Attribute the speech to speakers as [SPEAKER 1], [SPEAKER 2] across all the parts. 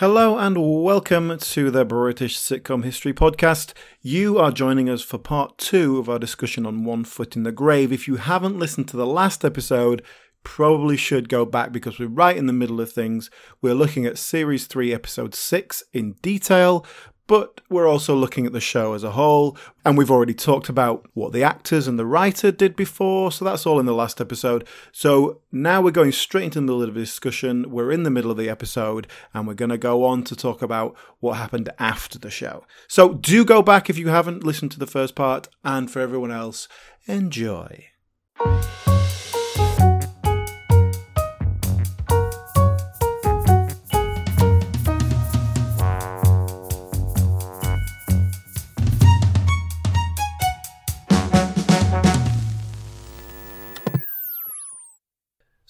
[SPEAKER 1] Hello and welcome to the British Sitcom History Podcast. You are joining us for part two of our discussion on One Foot in the Grave. If you haven't listened to the last episode, probably should go back because we're right in the middle of things. We're looking at Series 3, Episode 6 in detail, but we're also looking at the show as a whole. And we've already talked about what the actors and the writer did before, so that's all in the last episode. So now we're going straight into the middle of the discussion. We're in the middle of the episode, and we're going to go on to talk about what happened after the show. So do go back if you haven't listened to the first part, and for everyone else, enjoy.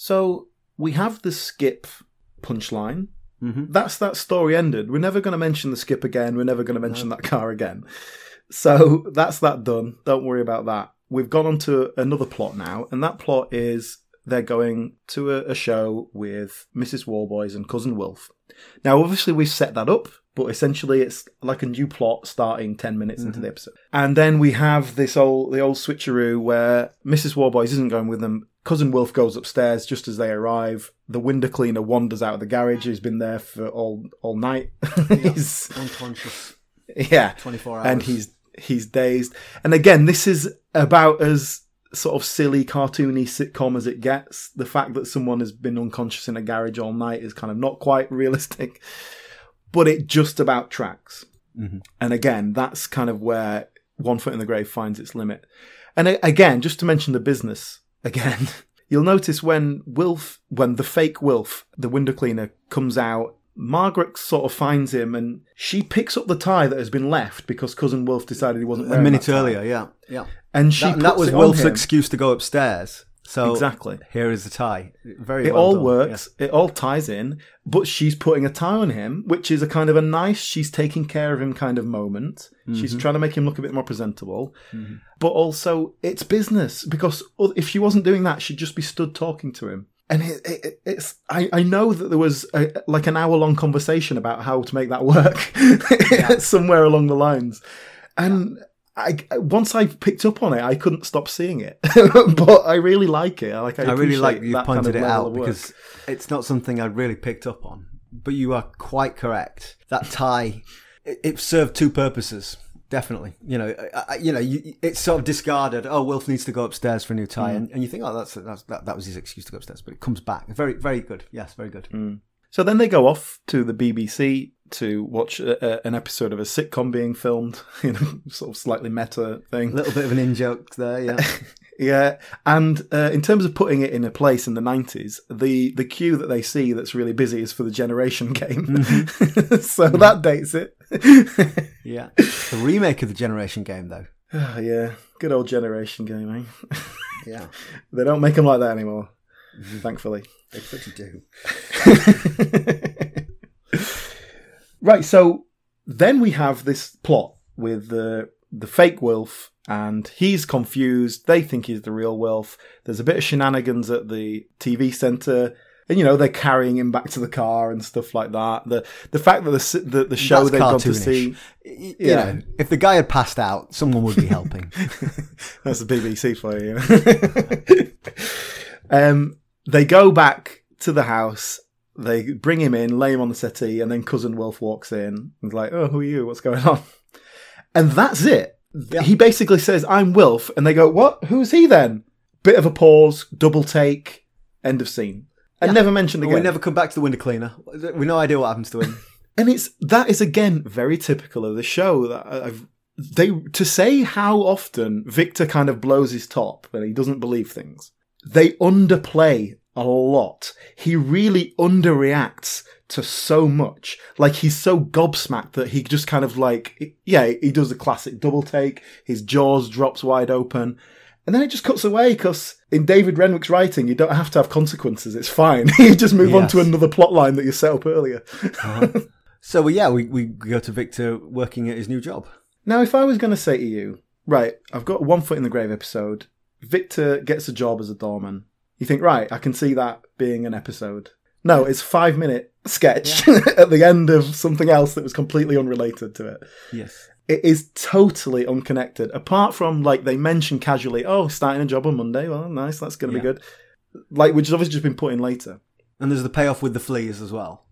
[SPEAKER 1] So we have the skip punchline.
[SPEAKER 2] Mm-hmm.
[SPEAKER 1] That's that story ended. We're never going to mention the skip again. We're never going to mention that car again. So that's that done. Don't worry about that. We've gone on to another plot now, and that plot is they're going to a, a show with Mrs. Warboys and Cousin Wilf. Now, obviously, we've set that up, but essentially, it's like a new plot starting ten minutes into the episode, and then we have this old the old switcheroo where Mrs. Warboys isn't going with them. Cousin Wilf goes upstairs just as they arrive. The window cleaner wanders out of the garage. He's been there for all all night. he's
[SPEAKER 2] Unconscious,
[SPEAKER 1] yeah,
[SPEAKER 2] 24 hours.
[SPEAKER 1] and he's he's dazed. And again, this is about as sort of silly, cartoony sitcom as it gets. The fact that someone has been unconscious in a garage all night is kind of not quite realistic, but it just about tracks.
[SPEAKER 2] Mhm.
[SPEAKER 1] And again, that's kind of where One Foot in the Grave finds its limit. And again, just to mention the business again, you'll notice when Wilf, when the fake Wilf, the window cleaner, comes out, Margaret sort of finds him and she picks up the tie that has been left because cousin Wilf decided he wasn't
[SPEAKER 2] a
[SPEAKER 1] wearing
[SPEAKER 2] minute
[SPEAKER 1] that tie.
[SPEAKER 2] earlier, yeah, yeah.
[SPEAKER 1] And she
[SPEAKER 2] That, that
[SPEAKER 1] puts
[SPEAKER 2] was
[SPEAKER 1] it on
[SPEAKER 2] Wilf's
[SPEAKER 1] him.
[SPEAKER 2] excuse to go upstairs. So
[SPEAKER 1] Exactly.
[SPEAKER 2] here is the tie. Very
[SPEAKER 1] It
[SPEAKER 2] well
[SPEAKER 1] all
[SPEAKER 2] done,
[SPEAKER 1] works. It all ties in, but she's putting a tie on him, which is a kind of a nice, she's taking care of him kind of moment. She's
[SPEAKER 2] Mm-hmm.
[SPEAKER 1] trying to make him look a bit more presentable. But also, it's business because if she wasn't doing that, she'd just be stood talking to him. And it, it, it's, I, I know that there was a, like an hour long conversation about how to make that work somewhere along the lines. And I, once I picked up on it, I couldn't stop seeing it. but I really like it. I Like, I,
[SPEAKER 2] I really like you
[SPEAKER 1] that kind
[SPEAKER 2] pointed
[SPEAKER 1] of
[SPEAKER 2] it out because it's not something I'd really picked up on. But you are quite correct. That tie, it, it served two purposes. Definitely, you know, I, I- you know, you, it's sort of discarded. Oh, Wilf needs to go upstairs for a new tie, mm. and, and you think, oh, that's, that's that, that was his excuse to go upstairs, but it comes back. Very, very good. Yes, very good. Mm.
[SPEAKER 1] So then they go off to the BBC to watch a, a, an episode of a sitcom being filmed, you know, sort of slightly meta thing.
[SPEAKER 2] A little bit of an in joke there, yeah.
[SPEAKER 1] Yeah, and uh, in terms of putting it in a place in the nineties, the the queue that they see that's really busy is for the Generation game, so that dates it.
[SPEAKER 2] Yeah. The remake of the Generation game, though.
[SPEAKER 1] Ah, yeah, good old Generation game, eh?
[SPEAKER 2] Yeah.
[SPEAKER 1] they don't make them like that anymore, thankfully.
[SPEAKER 2] They pretty do.
[SPEAKER 1] Right, so then we have this plot with the the fake Wilf, and he's confused. They think he's the real Wilf. There's a bit of shenanigans at the TV center, and you know they're carrying him back to the car and stuff like that. The the fact that the the, the show
[SPEAKER 2] That's
[SPEAKER 1] they've gone to see,
[SPEAKER 2] You
[SPEAKER 1] Yeah.
[SPEAKER 2] know, if the guy had passed out, someone would be helping.
[SPEAKER 1] that's the BBC for you. um, they go back to the house. They bring him in, lay him on the settee, and then cousin Wilf walks in. And's like, "Oh, who are you? What's going on?" And that's it. He basically says, "I'm Wilf," and they go, "What? Who's he then?" Bit of a pause, double take, end of scene, and
[SPEAKER 2] Yeah.
[SPEAKER 1] never mentioned again.
[SPEAKER 2] we never come back to the window cleaner. We've no idea what happens to him.
[SPEAKER 1] and it's that is again very typical of the show that I've they to say how often Victor kind of blows his top and he doesn't believe things. They underplay a lot. He really underreacts to so much. Like he's so gobsmacked that he just kind of like yeah, he does the classic double take. His jaws drops wide open. And then it just cuts away because in David Renwick's writing, you don't have to have consequences. It's fine. you just move on to another plot line that you set up earlier. Uh-huh.
[SPEAKER 2] So well, yeah, we, we go to Victor working at his new job.
[SPEAKER 1] Now, if I was going to say to you, right, I've got one foot in the grave episode. Victor gets a job as a doorman. You think, right, I can see that being an episode. No, it's five minute sketch at the end of something else that was completely unrelated to it.
[SPEAKER 2] Yes.
[SPEAKER 1] It is totally unconnected. Apart from like they mention casually, oh, starting a job on Monday. Well, nice, that's going to
[SPEAKER 2] Yeah.
[SPEAKER 1] be good. Like, which has obviously just been put in later,
[SPEAKER 2] And there's the payoff with the fleas as well.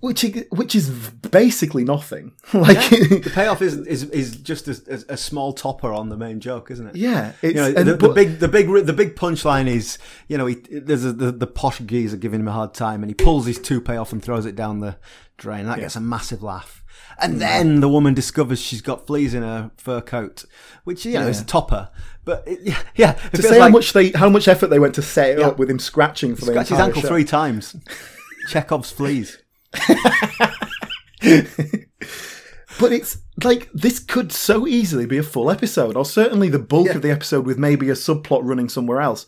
[SPEAKER 1] Which which is basically nothing. like,
[SPEAKER 2] The payoff is is, is just a, a, small topper on the main joke, isn't it?
[SPEAKER 1] yeah, it's
[SPEAKER 2] You know, the, the big, the big, the big punchline is, you know, he, there's a, the the posh geezer giving him a hard time, and he pulls his toupee off and throws it down the drain. That gets a massive laugh, and mm. then the woman discovers she's got fleas in her fur coat, which you know is a topper. But it, yeah, yeah, it
[SPEAKER 1] to say how much they how much effort they went to set it
[SPEAKER 2] Yeah.
[SPEAKER 1] up with him scratching for
[SPEAKER 2] scratch his ankle
[SPEAKER 1] show.
[SPEAKER 2] three times. Chekhov's fleas.
[SPEAKER 1] But it's like this could so easily be a full episode, or certainly the bulk
[SPEAKER 2] Yeah.
[SPEAKER 1] of the episode with maybe a subplot running somewhere else.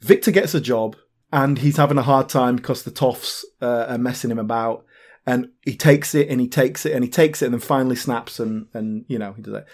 [SPEAKER 1] Victor gets a job and he's having a hard time because the toffs uh, are messing him about, and he takes it and he takes it and he takes it and then finally snaps and and you know he does it.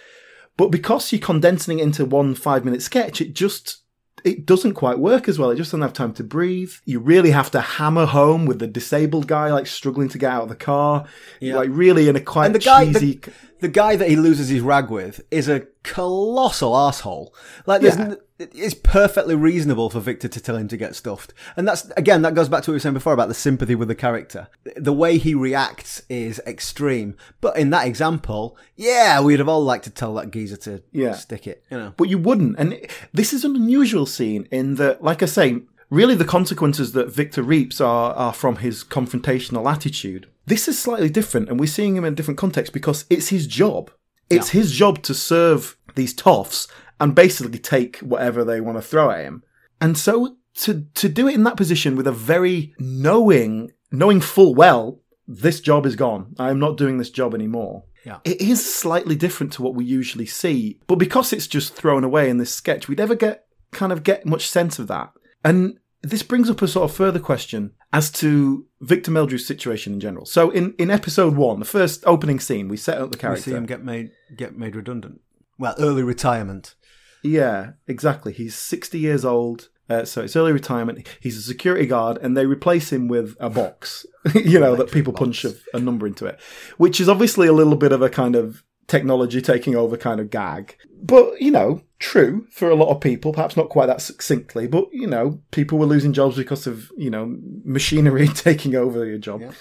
[SPEAKER 1] But because you're condensing it into one five minute sketch, it just it doesn't quite work as well. It just doesn't have time to breathe. You really have to hammer home with the disabled guy like struggling to get out of the car.
[SPEAKER 2] Yeah.
[SPEAKER 1] Like really in a quite
[SPEAKER 2] And the guy,
[SPEAKER 1] cheesy.
[SPEAKER 2] the, the guy that he loses his rag with is a colossal asshole. Like, there's,
[SPEAKER 1] Yeah.
[SPEAKER 2] n- it's perfectly reasonable for Victor to tell him to get stuffed, and that's again that goes back to what we were saying before about the sympathy with the character. The way he reacts is extreme, but in that example, yeah, we'd have all liked to tell that geezer to
[SPEAKER 1] Yeah.
[SPEAKER 2] stick it. You know,
[SPEAKER 1] but you wouldn't. And this is an unusual scene in that, like I say, really the consequences that Victor reaps are, are from his confrontational attitude. This is slightly different, and we're seeing him in a different context because it's his job. It's his job to serve these toffs and basically take whatever they want to throw at him. And so to to do it in that position with a very knowing, knowing full well, this job is gone. I am not doing this job anymore.
[SPEAKER 2] Yeah.
[SPEAKER 1] It is slightly different to what we usually see, but because it's just thrown away in this sketch, we never get kind of get much sense of that. And this brings up a sort of further question as to Victor Meldrew's situation in general. So in, in episode one, the first opening scene, we set up the
[SPEAKER 2] we
[SPEAKER 1] character.
[SPEAKER 2] see him get made get made redundant. Well, early retirement.
[SPEAKER 1] Yeah, exactly. He's 60 years old. Uh, so it's early retirement. He's a security guard, and they replace him with a box, you know, that people punch a, a number into it, which is obviously a little bit of a kind of technology taking over kind of gag. But, you know, true for a lot of people, perhaps not quite that succinctly, but, you know, people were losing jobs because of, you know, machinery taking over your job.
[SPEAKER 2] Yeah.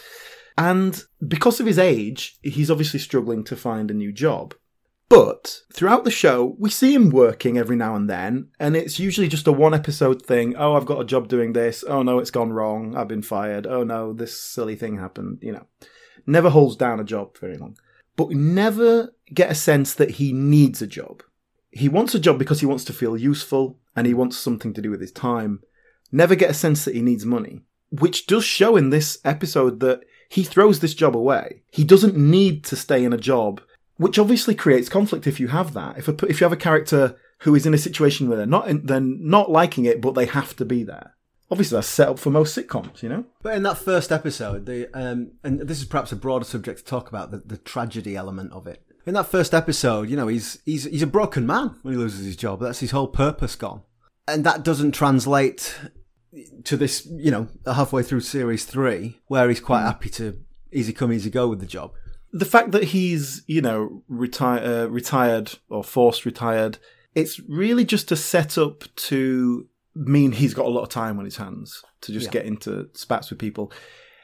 [SPEAKER 1] And because of his age, he's obviously struggling to find a new job. But throughout the show, we see him working every now and then, and it's usually just a one episode thing. Oh, I've got a job doing this. Oh no, it's gone wrong. I've been fired. Oh no, this silly thing happened. You know, never holds down a job very long. But we never get a sense that he needs a job. He wants a job because he wants to feel useful and he wants something to do with his time. Never get a sense that he needs money, which does show in this episode that he throws this job away. He doesn't need to stay in a job which obviously creates conflict if you have that. If a, if you have a character who is in a situation where they're not in, they're not liking it, but they have to be there. Obviously, that's set up for most sitcoms, you know.
[SPEAKER 2] But in that first episode, the um, and this is perhaps a broader subject to talk about the, the tragedy element of it. In that first episode, you know, he's he's he's a broken man when he loses his job. That's his whole purpose gone, and that doesn't translate to this. You know, halfway through series three, where he's quite happy to easy come, easy go with the job.
[SPEAKER 1] The fact that he's you know reti- uh, retired or forced retired, it's really just a setup to mean he's got a lot of time on his hands to just
[SPEAKER 2] Yeah.
[SPEAKER 1] get into spats with people.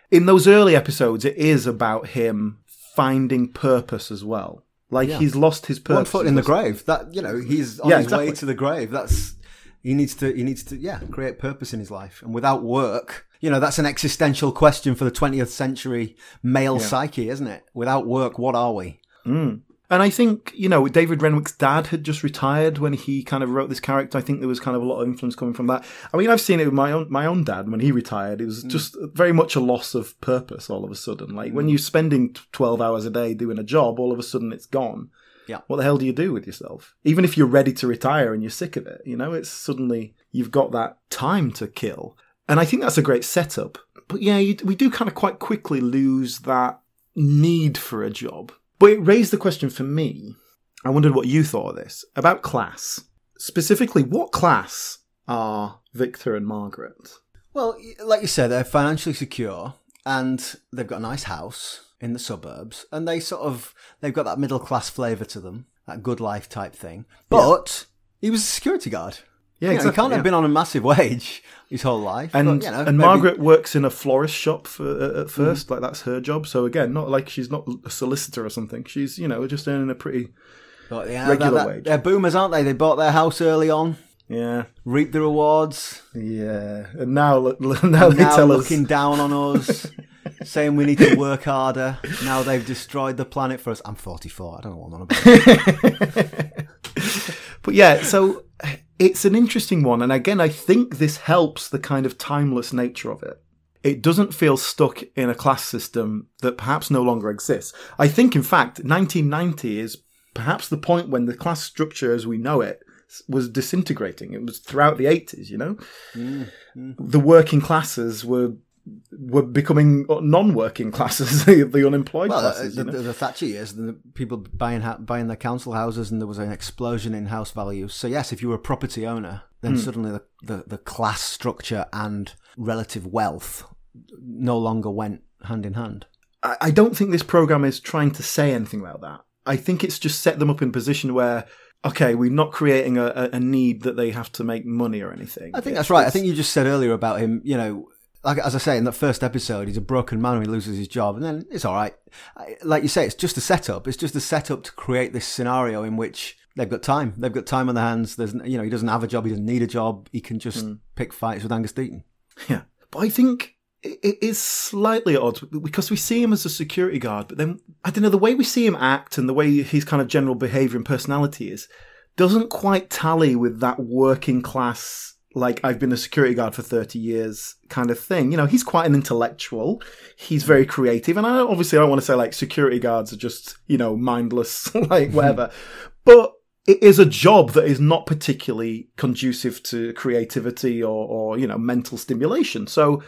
[SPEAKER 1] In those early episodes, it is about him finding purpose as well. Like
[SPEAKER 2] Yeah.
[SPEAKER 1] he's lost his purpose.
[SPEAKER 2] One foot in the grave. That you know, he's on
[SPEAKER 1] Yeah,
[SPEAKER 2] his way to the grave. That's he needs to he needs to yeah create purpose in his life. And without work, you know, that's an existential question for the 20th century male psyche, isn't it? Without work, what are we?
[SPEAKER 1] Mm. And I think, you know, David Renwick's dad had just retired when he kind of wrote this character. I think there was kind of a lot of influence coming from that. I mean, I've seen it with my own my own dad when he retired. It was just very much a loss of purpose all of a sudden. Like when you're spending 12 hours a day doing a job, all of a sudden it's gone.
[SPEAKER 2] Yeah.
[SPEAKER 1] What the hell do you do with yourself? Even if you're ready to retire and you're sick of it, you know, it's suddenly you've got that time to kill. And I think that's a great setup. But yeah, you, we do kind of quite quickly lose that need for a job. But it raised the question for me. I wondered what you thought of this about class. Specifically, what class are Victor and Margaret?
[SPEAKER 2] Well, like you said, they're financially secure and they've got a nice house in the suburbs and they sort of they've got that middle class flavour to them, that good life type thing. But he was a security guard.
[SPEAKER 1] Yeah,
[SPEAKER 2] You know,
[SPEAKER 1] exactly,
[SPEAKER 2] he can't
[SPEAKER 1] yeah.
[SPEAKER 2] have been on a massive wage his whole life.
[SPEAKER 1] And
[SPEAKER 2] but, you know,
[SPEAKER 1] and
[SPEAKER 2] maybe-
[SPEAKER 1] Margaret works in a florist shop for, uh, at 1st
[SPEAKER 2] Mm.
[SPEAKER 1] like that's her job. So again, not like she's not a solicitor or something. She's you know just earning a pretty
[SPEAKER 2] but, yeah,
[SPEAKER 1] regular
[SPEAKER 2] that- that-
[SPEAKER 1] wage.
[SPEAKER 2] They're boomers, aren't they? They bought their house early on,
[SPEAKER 1] yeah
[SPEAKER 2] reap the rewards.
[SPEAKER 1] yeah. And now now they
[SPEAKER 2] now
[SPEAKER 1] tell
[SPEAKER 2] looking
[SPEAKER 1] us
[SPEAKER 2] down on us, saying we need to work harder. Now they've destroyed the planet for us. I'm 44. I don't know what I'm on about.
[SPEAKER 1] But yeah, so it's an interesting one. And again, I think this helps the kind of timeless nature of it. It doesn't feel stuck in a class system that perhaps no longer exists. I think, in fact, 1990 is perhaps the point when the class structure as we know it was disintegrating. It was throughout the 80s, you know? Mm, mm. The working classes were were becoming non-working classes, the, unemployed
[SPEAKER 2] Well,
[SPEAKER 1] classes.
[SPEAKER 2] the,
[SPEAKER 1] you know?
[SPEAKER 2] the, the Thatcher years, the people buying ha- buying their council houses, and there was an explosion in house values. So yes, if you were a property owner, then
[SPEAKER 1] Hmm.
[SPEAKER 2] suddenly the, the, the class structure and relative wealth no longer went hand in hand.
[SPEAKER 1] I I don't think this program is trying to say anything about that. I think it's just set them up in a position where, okay, we're not creating a, a, a need that they have to make money or anything.
[SPEAKER 2] I think
[SPEAKER 1] It's-
[SPEAKER 2] that's right. I think you just said earlier about him, you know, like as I say in that first episode, he's a broken man he loses his job, and then it's all right. Like you say, it's just a setup. It's just a setup to create this scenario in which they've got time. They've got time on their hands. There's, you know, he doesn't have a job. He doesn't need a job. He can just hmm. pick fights with Angus Deayton.
[SPEAKER 1] Yeah, but I think it it is slightly odd because we see him as a security guard, but then I don't know the way we see him act and the way his kind of general behavior and personality is doesn't quite tally with that working class. Like I've been a security guard for thirty years, kind of thing. You know, he's quite an intellectual. He's very creative, and I obviously I don't want to say like security guards are just you know mindless, like whatever. but it is a job that is not particularly conducive to creativity or, or you know mental stimulation. So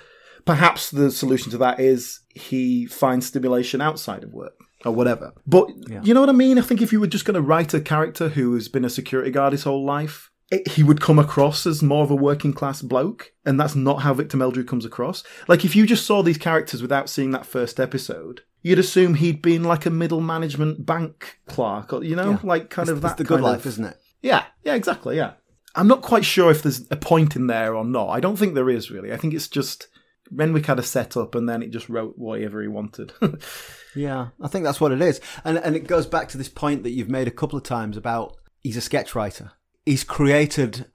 [SPEAKER 1] perhaps the solution to that is he finds stimulation outside of work or whatever. But you know what I mean? I think if you were just going to write a character who has been a security guard his whole life, it, he would come across as more of a working class bloke, and that's not how Victor Meldrew comes across. Like if you just saw these characters without seeing that first episode. You'd assume he'd been like a middle management bank clerk, or you know,
[SPEAKER 2] Yeah.
[SPEAKER 1] like kind of
[SPEAKER 2] It's
[SPEAKER 1] that
[SPEAKER 2] the good life,
[SPEAKER 1] of,
[SPEAKER 2] isn't it?
[SPEAKER 1] yeah, yeah, exactly. Yeah. I'm not quite sure if there's a point in there or not. I don't think there is really. I think it's just Renwick had a setup and then it just wrote whatever he wanted.
[SPEAKER 2] Yeah, I think that's what it is, and and it goes back to this point that you've made a couple of times about he's a sketch writer. He's created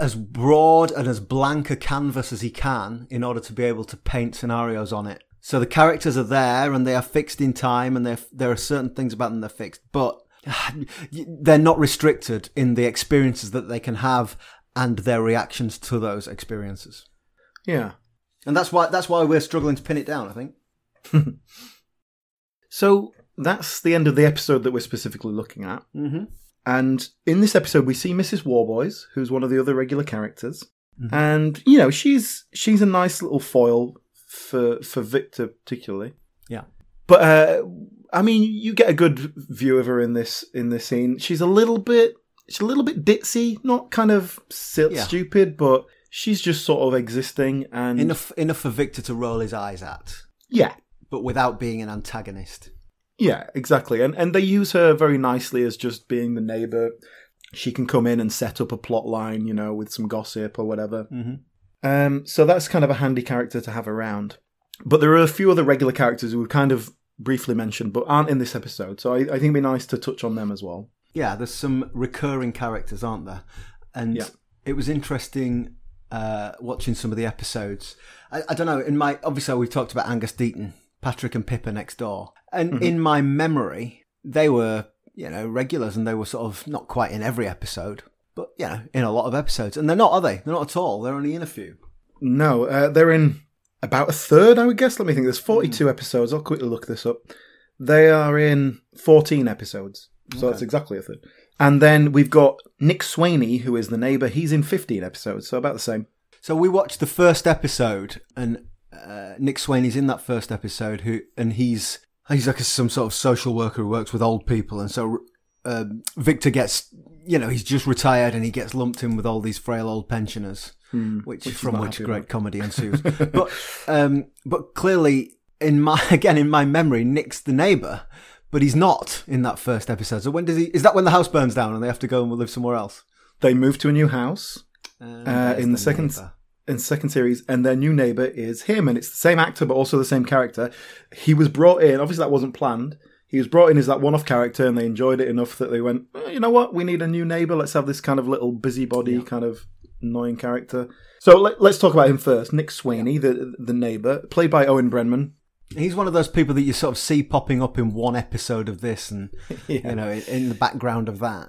[SPEAKER 2] as broad and as blank a canvas as he can in order to be able to paint scenarios on it. So the characters are there and they are fixed in time, and there there are certain things about them that are fixed, but they're not restricted in the experiences that they can have and their reactions to those experiences.
[SPEAKER 1] yeah.
[SPEAKER 2] And that's why that's why we're struggling to pin it down. I think.
[SPEAKER 1] So that's the end of the episode that we're specifically looking at.
[SPEAKER 2] Mm-hmm.
[SPEAKER 1] And in this episode, we see Mrs. Warboys, who's one of the other regular characters, and you know she's she's a nice little foil for for Victor particularly.
[SPEAKER 2] Yeah.
[SPEAKER 1] But uh, I mean, you get a good view of her in this in this scene. She's a little bit she's a little bit ditzy, not kind of
[SPEAKER 2] Yeah.
[SPEAKER 1] stupid, but she's just sort of existing and
[SPEAKER 2] Enough enough for Victor to roll his eyes at.
[SPEAKER 1] yeah.
[SPEAKER 2] but without being an antagonist.
[SPEAKER 1] Yeah, exactly. And and they use her very nicely as just being the neighbor. She can come in and set up a plot line, you know, with some gossip or whatever.
[SPEAKER 2] Mm-hmm.
[SPEAKER 1] Um, so that's kind of a handy character to have around. But there are a few other regular characters who we've kind of briefly mentioned, but aren't in this episode. So I, I think it'd be nice to touch on them as well.
[SPEAKER 2] Yeah, there's some recurring characters, aren't there? And
[SPEAKER 1] Yeah.
[SPEAKER 2] it was interesting uh, watching some of the episodes. I, I don't know. In my obviously we talked about Angus Deayton, Patrick and Pippa next door, and in my memory they were you know regulars, and they were sort of not quite in every episode, but you know in a lot of episodes. And they're not, are they? They're not at all. They're only in a few.
[SPEAKER 1] No, uh, they're in about a third, I would guess. Let me think. There's 42 episodes. I'll quickly look this up. They are in 14 episodes. So that's exactly a third. And then we've got Nick Swainey, who is the neighbour. He's in 15 episodes, so about the same.
[SPEAKER 2] So we watched the first episode, and uh, Nick is in that first episode, who and he's he's like a, some sort of social worker who works with old people, and so um Victor gets, you know, he's just retired and he gets lumped in with all these frail old pensioners, which,
[SPEAKER 1] which
[SPEAKER 2] from which great
[SPEAKER 1] about.
[SPEAKER 2] comedy ensues. but um, but clearly, in my again in my memory, Nick's the neighbour, but he's not in that first episode. So when does he? Is that when the house burns down and they have to go and live somewhere else?
[SPEAKER 1] They move to a new house
[SPEAKER 2] Uh,
[SPEAKER 1] uh, in the second
[SPEAKER 2] neighbour.
[SPEAKER 1] In second series, and their new neighbor is him, and it's the same actor but also the same character. He was brought in. Obviously, that wasn't planned. He was brought in as that one-off character, and they enjoyed it enough that they went, "Eh, you know what, we need a new neighbor. Let's have this kind of little busybody, kind of annoying character. So let, us talk about him first. Nick Sweeney, the the neighbor, played by Owen Brenman.
[SPEAKER 2] He's one of those people that you sort of see popping up in one episode of this, and
[SPEAKER 1] Yeah.
[SPEAKER 2] you know, in the background of that.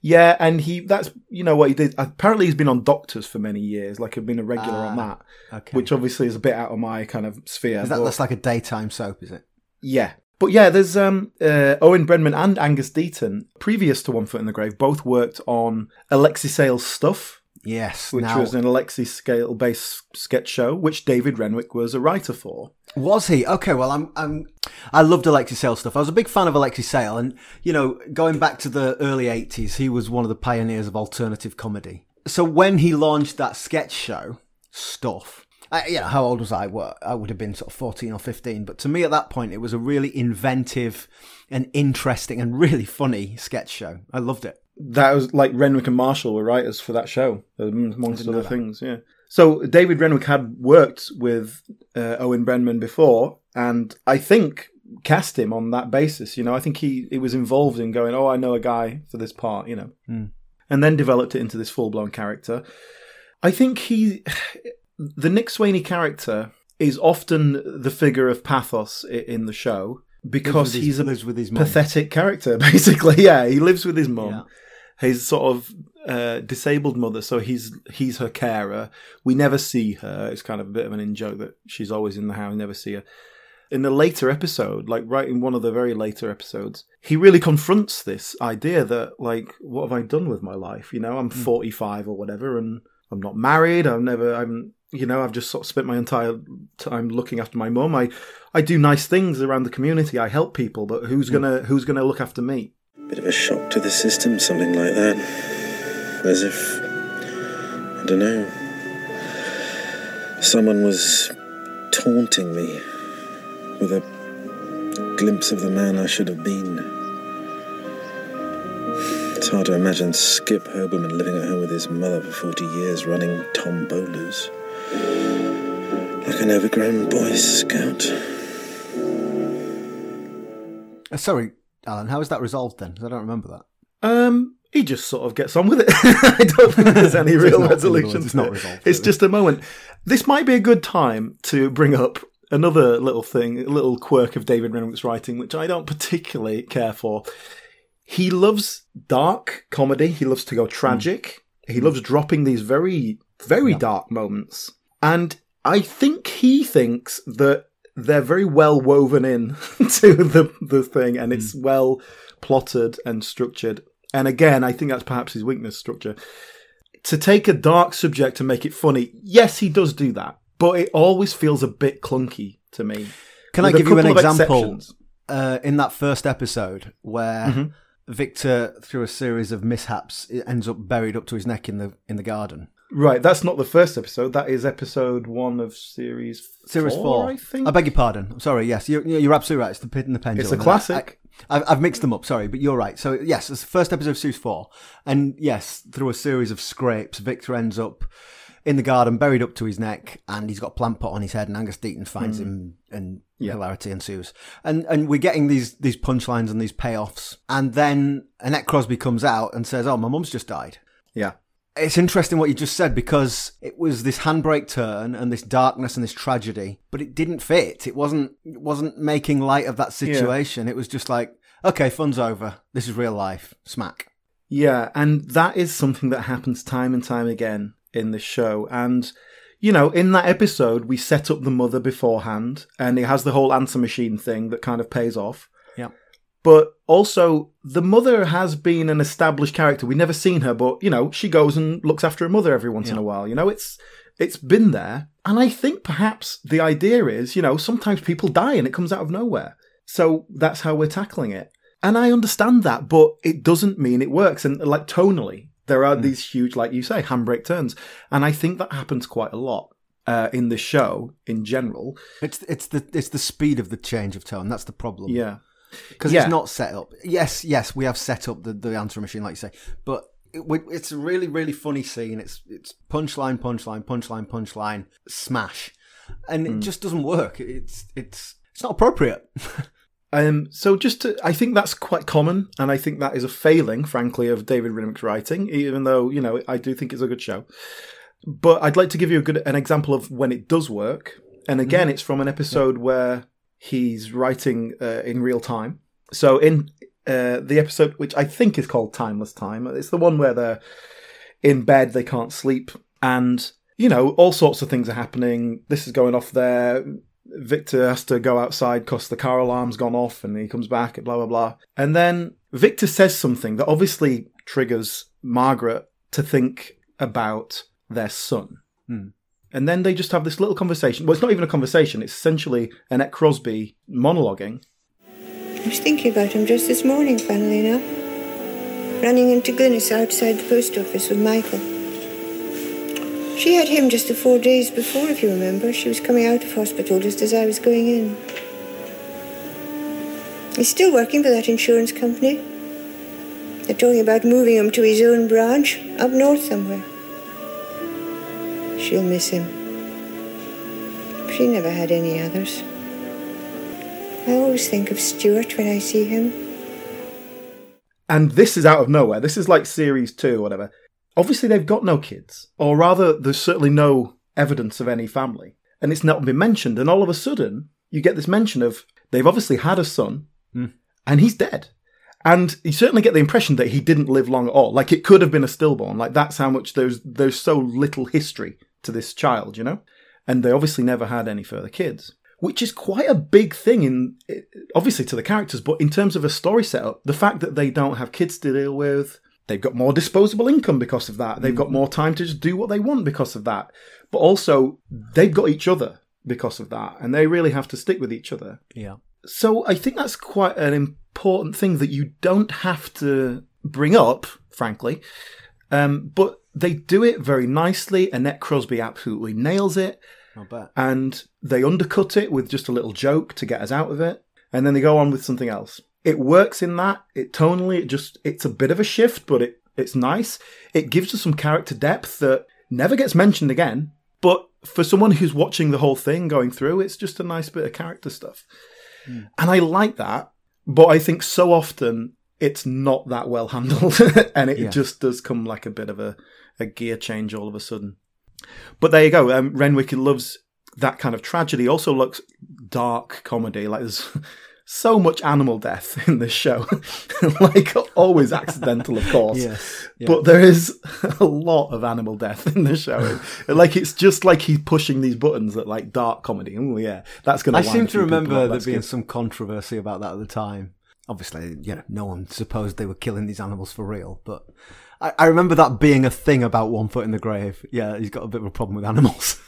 [SPEAKER 1] Yeah, and he that's you know what he did. Apparently, he's been on Doctors for many years, like have been a regular on
[SPEAKER 2] Ah,
[SPEAKER 1] that,
[SPEAKER 2] Okay,
[SPEAKER 1] which obviously is a bit out of my kind of sphere.
[SPEAKER 2] that
[SPEAKER 1] but-
[SPEAKER 2] that's like a daytime soap, is it?
[SPEAKER 1] Yeah. But yeah, there's um, uh, Owen Brenman and Angus Deayton, previous to One Foot in the Grave, both worked on Alexei Sayle's Stuff,
[SPEAKER 2] Yes.
[SPEAKER 1] which
[SPEAKER 2] now,
[SPEAKER 1] was an Alexei Sayle based sketch show, which David Renwick was a writer for.
[SPEAKER 2] Was he? Okay, well, I'm, I'm, I loved Alexei Sayle stuff. I was a big fan of Alexei Sayle, and you know, going back to the early '80s, he was one of the pioneers of alternative comedy. So when he launched that sketch show, stuff. I, yeah, how old was I? Well, I would have been sort of 14 or 15, but to me at that point, it was a really inventive and interesting and really funny sketch show. I loved it.
[SPEAKER 1] That was like Renwick and Marshall were writers for that show, amongst other
[SPEAKER 2] that.
[SPEAKER 1] things. Yeah. So David Renwick had worked with uh, Owen Brenman before, and I think cast him on that basis. You know, I think he, he was involved in going, oh, I know a guy for this part. You know,
[SPEAKER 2] Hmm.
[SPEAKER 1] and then developed it into this full blown character. I think he, the Nick Sweeney character, is often the figure of pathos in the show because
[SPEAKER 2] Lives with his-
[SPEAKER 1] he's a
[SPEAKER 2] lives with his mum.
[SPEAKER 1] pathetic character. Basically, yeah, he lives with his mum
[SPEAKER 2] Yeah.
[SPEAKER 1] his sort of uh, disabled mother, so he's he's her carer. We never see her. It's kind of a bit of an in joke that she's always in the house, we never see her. In the later episode, like right in one of the very later episodes, he really confronts this idea that like, what have I done with my life? You know, I'm 45 or whatever, and I'm not married. I've never, I'm, you know, I've just sort of spent my entire time looking after my mum. I, I do nice things around the community. I help people, but who's hmm. gonna, who's gonna look after me?
[SPEAKER 3] Bit of a shock to the system, something like that. As if. I don't know. Someone was taunting me with a glimpse of the man I should have been. It's hard to imagine Skip Herberman living at home with his mother for 40 years running Tom Bowlers. Like an overgrown Boy Scout.
[SPEAKER 2] Uh, sorry, Alan. How is that resolved then? 'Cause I don't remember that.
[SPEAKER 1] Um, he just sort of gets on with it. I don't think there's any real
[SPEAKER 2] not-
[SPEAKER 1] resolution.
[SPEAKER 2] it's
[SPEAKER 1] to
[SPEAKER 2] not
[SPEAKER 1] it.
[SPEAKER 2] resolved,
[SPEAKER 1] It's
[SPEAKER 2] really.
[SPEAKER 1] just a moment. This might be a good time to bring up another little thing, a little quirk of David Renwick's writing, which I don't particularly care for. He loves dark comedy. He loves to go tragic. He loves dropping these very, very dark moments. And I think he thinks that they're very well woven in to the the thing, and it's well plotted and structured. And again, I think that's perhaps his weakness structure. To take a dark subject and make it funny, yes, he does do that, but it always feels a bit clunky to me.
[SPEAKER 2] Can
[SPEAKER 1] With
[SPEAKER 2] I give you an example? Uh, in that first episode where
[SPEAKER 1] Mm-hmm.
[SPEAKER 2] Victor, through a series of mishaps, ends up buried up to his neck in the in the garden.
[SPEAKER 1] Right, that's not the first episode. That is episode one of series
[SPEAKER 2] Series four,
[SPEAKER 1] I think.
[SPEAKER 2] I beg your pardon. I'm sorry. Yes, you're, you're absolutely right. It's the pit and the pendulum.
[SPEAKER 1] It's a classic.
[SPEAKER 2] I, I've mixed them up. Sorry, but you're right. So yes, it's the first episode of series four, and yes, through a series of scrapes, Victor ends up in the garden, buried up to his neck, and he's got a plant pot on his head. And Angus Deayton finds hmm. him, and hilarity ensues. And and we're getting these these punchlines and these payoffs, and then Annette Crosbie comes out and says, "Oh, my mum's just died."
[SPEAKER 1] yeah.
[SPEAKER 2] It's interesting what you just said because it was this handbrake turn and this darkness and this tragedy, but it didn't fit. It wasn't it wasn't making light of that situation. It was just like, okay, fun's over. This is real life. Smack.
[SPEAKER 1] Yeah, and that is something that happens time and time again in this show. And, you know, in that episode, we set up the mother beforehand, and it has the whole answer machine thing that kind of pays off.
[SPEAKER 2] Yeah.
[SPEAKER 1] But also, the mother has been an established character. We've never seen her, but, you know, she goes and looks after her mother every once in a while. You know, it's it's been there. And I think perhaps the idea is, you know, sometimes people die and it comes out of nowhere. So that's how we're tackling it. And I understand that, but it doesn't mean it works. And like tonally, There are these huge, like you say, handbrake turns, and I think that happens quite a lot uh, in the show in general.
[SPEAKER 2] It's it's the it's the speed of the change of tone. That's the problem.
[SPEAKER 1] Yeah,
[SPEAKER 2] because
[SPEAKER 1] Yeah.
[SPEAKER 2] it's not set up. Yes, yes, we have set up the, the answer machine, like you say, but it, it's a really really funny scene. It's it's punchline, punchline, punchline, punchline, smash, and
[SPEAKER 1] Hmm.
[SPEAKER 2] it just doesn't work. It's it's it's not appropriate.
[SPEAKER 1] Um, so just to, I think that's quite common, and I think that is a failing, frankly, of David Renwick's writing. Even though you know I do think it's a good show, but I'd like to give you a good an example of when it does work. And again, it's from an episode where he's writing uh, in real time. So in uh, the episode, which I think is called Timeless Time, it's the one where they're in bed, they can't sleep, and you know all sorts of things are happening. This is going off there. Victor has to go outside because the car alarm's gone off and he comes back blah blah blah. And then Victor says something that obviously triggers Margaret to think about their son.
[SPEAKER 2] Hmm.
[SPEAKER 1] And then they just have this little conversation. Well, it's not even a conversation, it's essentially Annette Crosbie monologuing.
[SPEAKER 4] I was thinking about him just this morning, funnily enough. Running into Glynis outside the post office with Michael. She had him just the four days before, if you remember. She was coming out of hospital just as I was going in. He's still working for that insurance company. They're talking about moving him to his own branch up north somewhere. She'll miss him. She never had any others. I always think of Stuart when I see him.
[SPEAKER 1] And this is out of nowhere. This is like series two or whatever. Obviously, they've got no kids, or rather, there's certainly no evidence of any family. And it's not been mentioned. And all of a sudden, you get this mention of they've obviously had a son, hmm. and he's dead. And you certainly get the impression that he didn't live long at all. Like it could have been a stillborn. Like that's how much there's there's so little history to this child, you know. And they obviously never had any further kids, which is quite a big thing in eh, obviously to the characters, but in terms of a story setup, the fact that they don't have kids to deal with, they've got more disposable income because of that. They've got mm. more time to just do what they want because of that. But also they've got each other because of that, and they really have to stick with each other.
[SPEAKER 2] Yeah.
[SPEAKER 1] So I think that's quite an important thing that you don't have to bring up, frankly. Um, but they do it very nicely. Annette Crosbie absolutely nails it,
[SPEAKER 2] I bet.
[SPEAKER 1] and they undercut it with just a little joke to get us out of it, and then they go on with something else. It works in that. It tonally, it just it's a bit of a shift, but it it's nice. It gives us some character depth that never gets mentioned again. But for someone who's watching the whole thing going through, it's just a nice bit of character stuff. And I like that, but I think so often it's not that well handled and it
[SPEAKER 2] Yeah.
[SPEAKER 1] just does come like a bit of a, a gear change all of a sudden. But there you go. Um, Renwick loves that kind of tragedy. Also looks dark comedy. Like there's so much animal death in this show. like always accidental, of course.
[SPEAKER 2] Yes. Yeah.
[SPEAKER 1] But there is a lot of animal death in the show. like it's just like he's pushing these buttons at like dark comedy. Oh yeah, that's gonna.
[SPEAKER 2] I seem to remember there being
[SPEAKER 1] good.
[SPEAKER 2] some controversy about that at the time. Obviously, you know, no one supposed they were killing these animals for real, but I, I remember that being a thing about One Foot in the Grave. Yeah, he's got a bit of a problem with animals.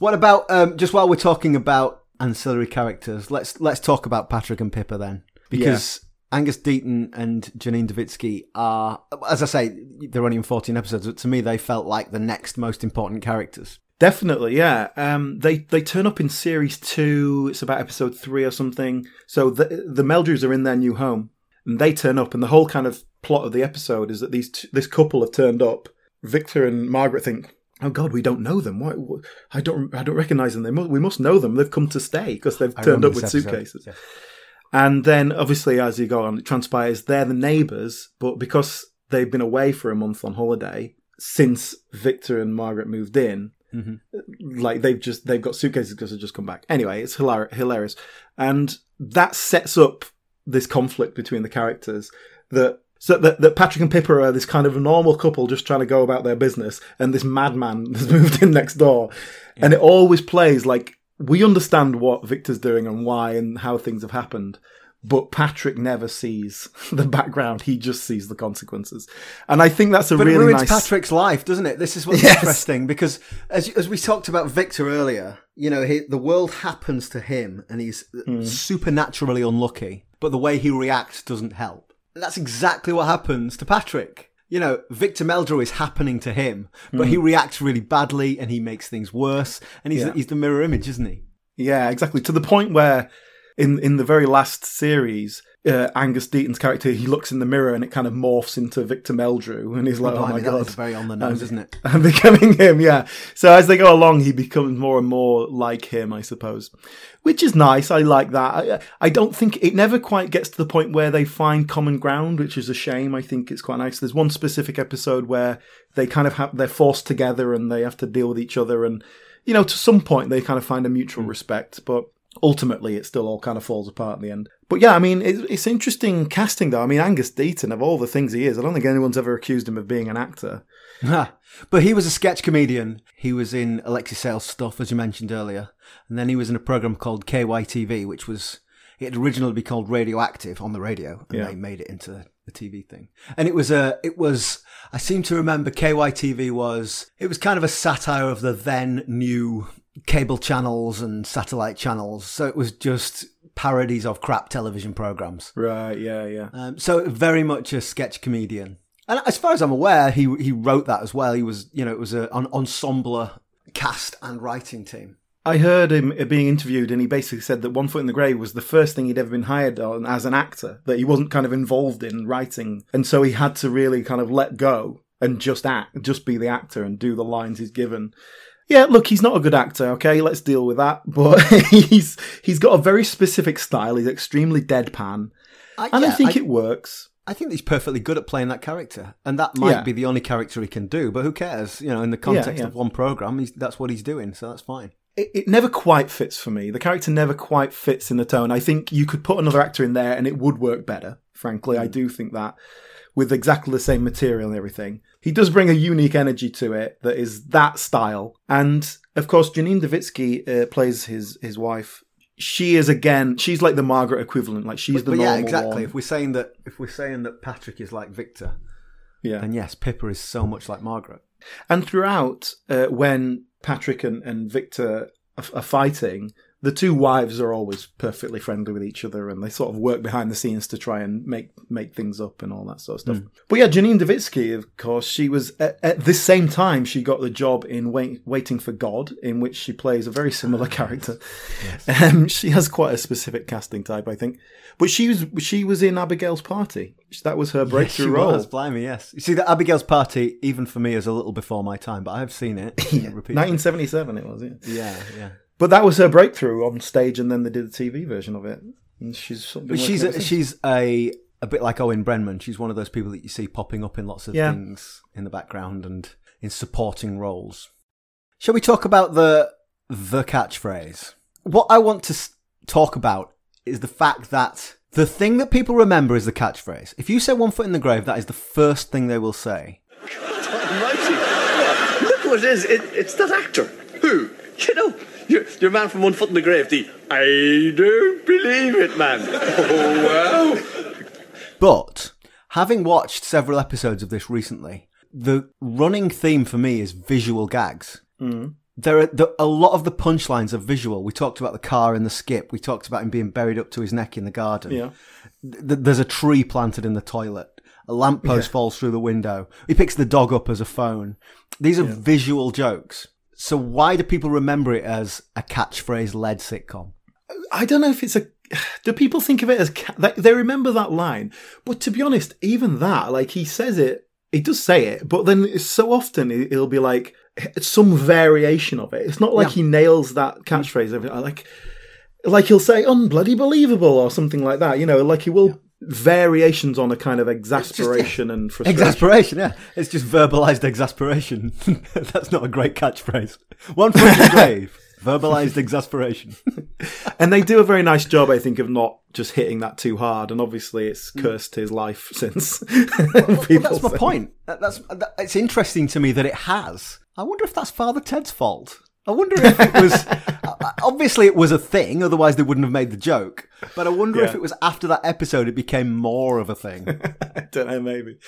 [SPEAKER 2] what about um, just while we're talking about ancillary characters? Let's let's talk about Patrick and Pippa then, because Angus Deayton and Janine Duvitski are, as I say, they're only in fourteen episodes, but to me they felt like the next most important characters.
[SPEAKER 1] Definitely, yeah. Um, they they turn up in series two. It's about episode three or something. So the the Meldrews are in their new home, and they turn up, and the whole kind of plot of the episode is that these t- this couple have turned up. Victor and Margaret think, "Oh God, we don't know them. Why? wh- I don't I don't recognize them. They mu- we must know them. They've come to stay because they've
[SPEAKER 2] I
[SPEAKER 1] turned up with
[SPEAKER 2] episode,
[SPEAKER 1] suitcases."
[SPEAKER 2] yeah.
[SPEAKER 1] And then, obviously, as you go on, it transpires they're the neighbours, but because they've been away for a month on holiday since Victor and Margaret moved in, mm-hmm. like they've just they've got suitcases because they've just come back. Anyway, it's hilar- hilarious, and that sets up this conflict between the characters that. So that, that Patrick and Pippa are this kind of normal couple just trying to go about their business, and this madman has moved in next door, and it always plays like we understand what Victor's doing and why and how things have happened, but Patrick never sees the background; he just sees the consequences, and I think that's a
[SPEAKER 2] But
[SPEAKER 1] really
[SPEAKER 2] it ruins
[SPEAKER 1] nice.
[SPEAKER 2] Patrick's life, doesn't it? This is what's
[SPEAKER 1] Yes.
[SPEAKER 2] interesting because, as as we talked about Victor earlier, you know, he, the world happens to him, and he's
[SPEAKER 1] Hmm.
[SPEAKER 2] supernaturally unlucky. But the way he reacts doesn't help. And that's exactly what happens to Patrick. you know, Victor Meldrew is happening to him, but he mm. reacts really badly and he makes things worse. And he's.
[SPEAKER 1] Yeah.
[SPEAKER 2] he's the mirror image, isn't he?
[SPEAKER 1] Yeah, exactly. To the point where, in in the very last series, uh, Angus Deayton's character he looks in the mirror and it kind of morphs into Victor Meldrew, and he's like, "Oh,
[SPEAKER 2] Blimey,
[SPEAKER 1] my god."
[SPEAKER 2] is very on the nose, isn't it?
[SPEAKER 1] I'm becoming him, yeah. So as they go along, he becomes more and more like him, I suppose, which is nice. I like that. I, I don't think it never quite gets to the point where they find common ground, which is a shame. I think it's quite nice. There's one specific episode where they kind of have they're forced together and they have to deal with each other, and you know, to some point they kind of find a mutual respect, but ultimately it still all kind of falls apart in the end. But yeah, I mean, it's, it's interesting casting though. I mean, Angus Deayton, of all the things he is, I don't think anyone's ever accused him of being an actor.
[SPEAKER 2] but he was a sketch comedian. He was in Alexei Sayle's stuff, as you mentioned earlier. And then he was in a program called KYTV, which was, it had originally be called Radioactive on the radio. And
[SPEAKER 1] Yeah.
[SPEAKER 2] they made it into the TV thing. And it was a, it was, I seem to remember KYTV was, it was kind of a satire of the then new cable channels and satellite channels. So it was just parodies of crap television programs.
[SPEAKER 1] Right? Yeah, yeah.
[SPEAKER 2] Um, so very much a sketch comedian. And as far as I'm aware, he he wrote that as well. He was, you know, it was a, an ensemble cast and writing team.
[SPEAKER 1] I heard him being interviewed, and he basically said that One Foot in the Grave was the first thing he'd ever been hired on as an actor, that he wasn't kind of involved in writing. And so he had to really kind of let go and just act, just be the actor and do the lines he's given. Yeah, look, he's not a good actor, okay? Let's deal with that. But he's he's got a very specific style. He's extremely deadpan.
[SPEAKER 2] I,
[SPEAKER 1] And I think
[SPEAKER 2] I,
[SPEAKER 1] it works.
[SPEAKER 2] I think he's perfectly good at playing that character, and that might
[SPEAKER 1] Yeah.
[SPEAKER 2] be the only character he can do. But who cares? You know, in the context
[SPEAKER 1] yeah.
[SPEAKER 2] of one program, he's, that's what he's doing, so that's fine.
[SPEAKER 1] it, it never quite fits for me. The character never quite fits in the tone. I think you could put another actor in there and it would work better. Frankly, I do think that with exactly the same material and everything. He does bring a unique energy to it that is that style. And of course, Janine Duvitski uh, plays his his wife. She is again. She's like the Margaret equivalent. Like she's the
[SPEAKER 2] but
[SPEAKER 1] normal
[SPEAKER 2] yeah, exactly.
[SPEAKER 1] one.
[SPEAKER 2] If we're saying that, if we're saying that Patrick is like Victor,
[SPEAKER 1] Yeah.
[SPEAKER 2] then yes, Pippa is so much like Margaret.
[SPEAKER 1] And throughout, uh, when Patrick and, and Victor are, are fighting, the two wives are always perfectly friendly with each other, and they sort of work behind the scenes to try and make make things up and all that sort of stuff. But yeah, Janine Duvitski, of course, she was at, at this same time she got the job in Wait, Waiting for God, in which she plays a very similar character. Um, she has quite a specific casting type, I think. But she was she was in Abigail's Party. That was her breakthrough
[SPEAKER 2] she
[SPEAKER 1] role.
[SPEAKER 2] was, blimey, yes. You see, that Abigail's Party, even for me, is a little before my time, but I have seen it. repeatedly.
[SPEAKER 1] 1977 it was, yeah.
[SPEAKER 2] Yeah, yeah.
[SPEAKER 1] But that was her breakthrough on stage, and then they did the TV version of it. And she's sort of
[SPEAKER 2] But she's a, she's a a bit like Owen Brenman. She's one of those people that you see popping up in lots of
[SPEAKER 1] Yeah.
[SPEAKER 2] things in the background and in supporting roles. Shall we talk about the the catchphrase? What I want to talk about is the fact that the thing that people remember is the catchphrase. If you say one foot in the grave, that is the first thing they will say.
[SPEAKER 5] Almighty. Look who it is. It, it's that actor. Who? You know, your, your man from One Foot in the Grave, the I don't believe it man. Oh, wow.
[SPEAKER 2] But having watched several episodes of this recently, the running theme for me is visual gags. Mm. There are the, a lot of the punchlines are visual. We talked about the car in the skip. We talked about him being buried up to his neck in the garden.
[SPEAKER 1] Yeah.
[SPEAKER 2] Th- there's a tree planted in the toilet. A lamppost falls through the window. He picks the dog up as a phone. These are visual jokes. So why do people remember it as a catchphrase led sitcom?
[SPEAKER 1] I don't know if it's a. Do people think of it as ca- they, remember that line? But to be honest, even that, like he says it, he does say it, but then so often it- it'll be like some variation of it. It's not like
[SPEAKER 2] Yeah.
[SPEAKER 1] he nails that catchphrase. every- Like, like he'll say "unbloody believable" or something like that. You know, like he will variations on a kind of exasperation and frustration.
[SPEAKER 2] Exasperation, yeah. It's just verbalized exasperation. That's not a great catchphrase. One foot in the grave. Verbalized exasperation.
[SPEAKER 1] And they do a very nice job, I think, of not just hitting that too hard. And obviously, it's mm. cursed his life since.
[SPEAKER 2] Well, that's my point. That, that's that, it's interesting to me that it has. I wonder if that's Father Ted's fault. I wonder if it was. obviously, it was a thing. Otherwise, they wouldn't have made the joke. But I wonder if it was after that episode it became more of a thing.
[SPEAKER 1] I don't know, maybe.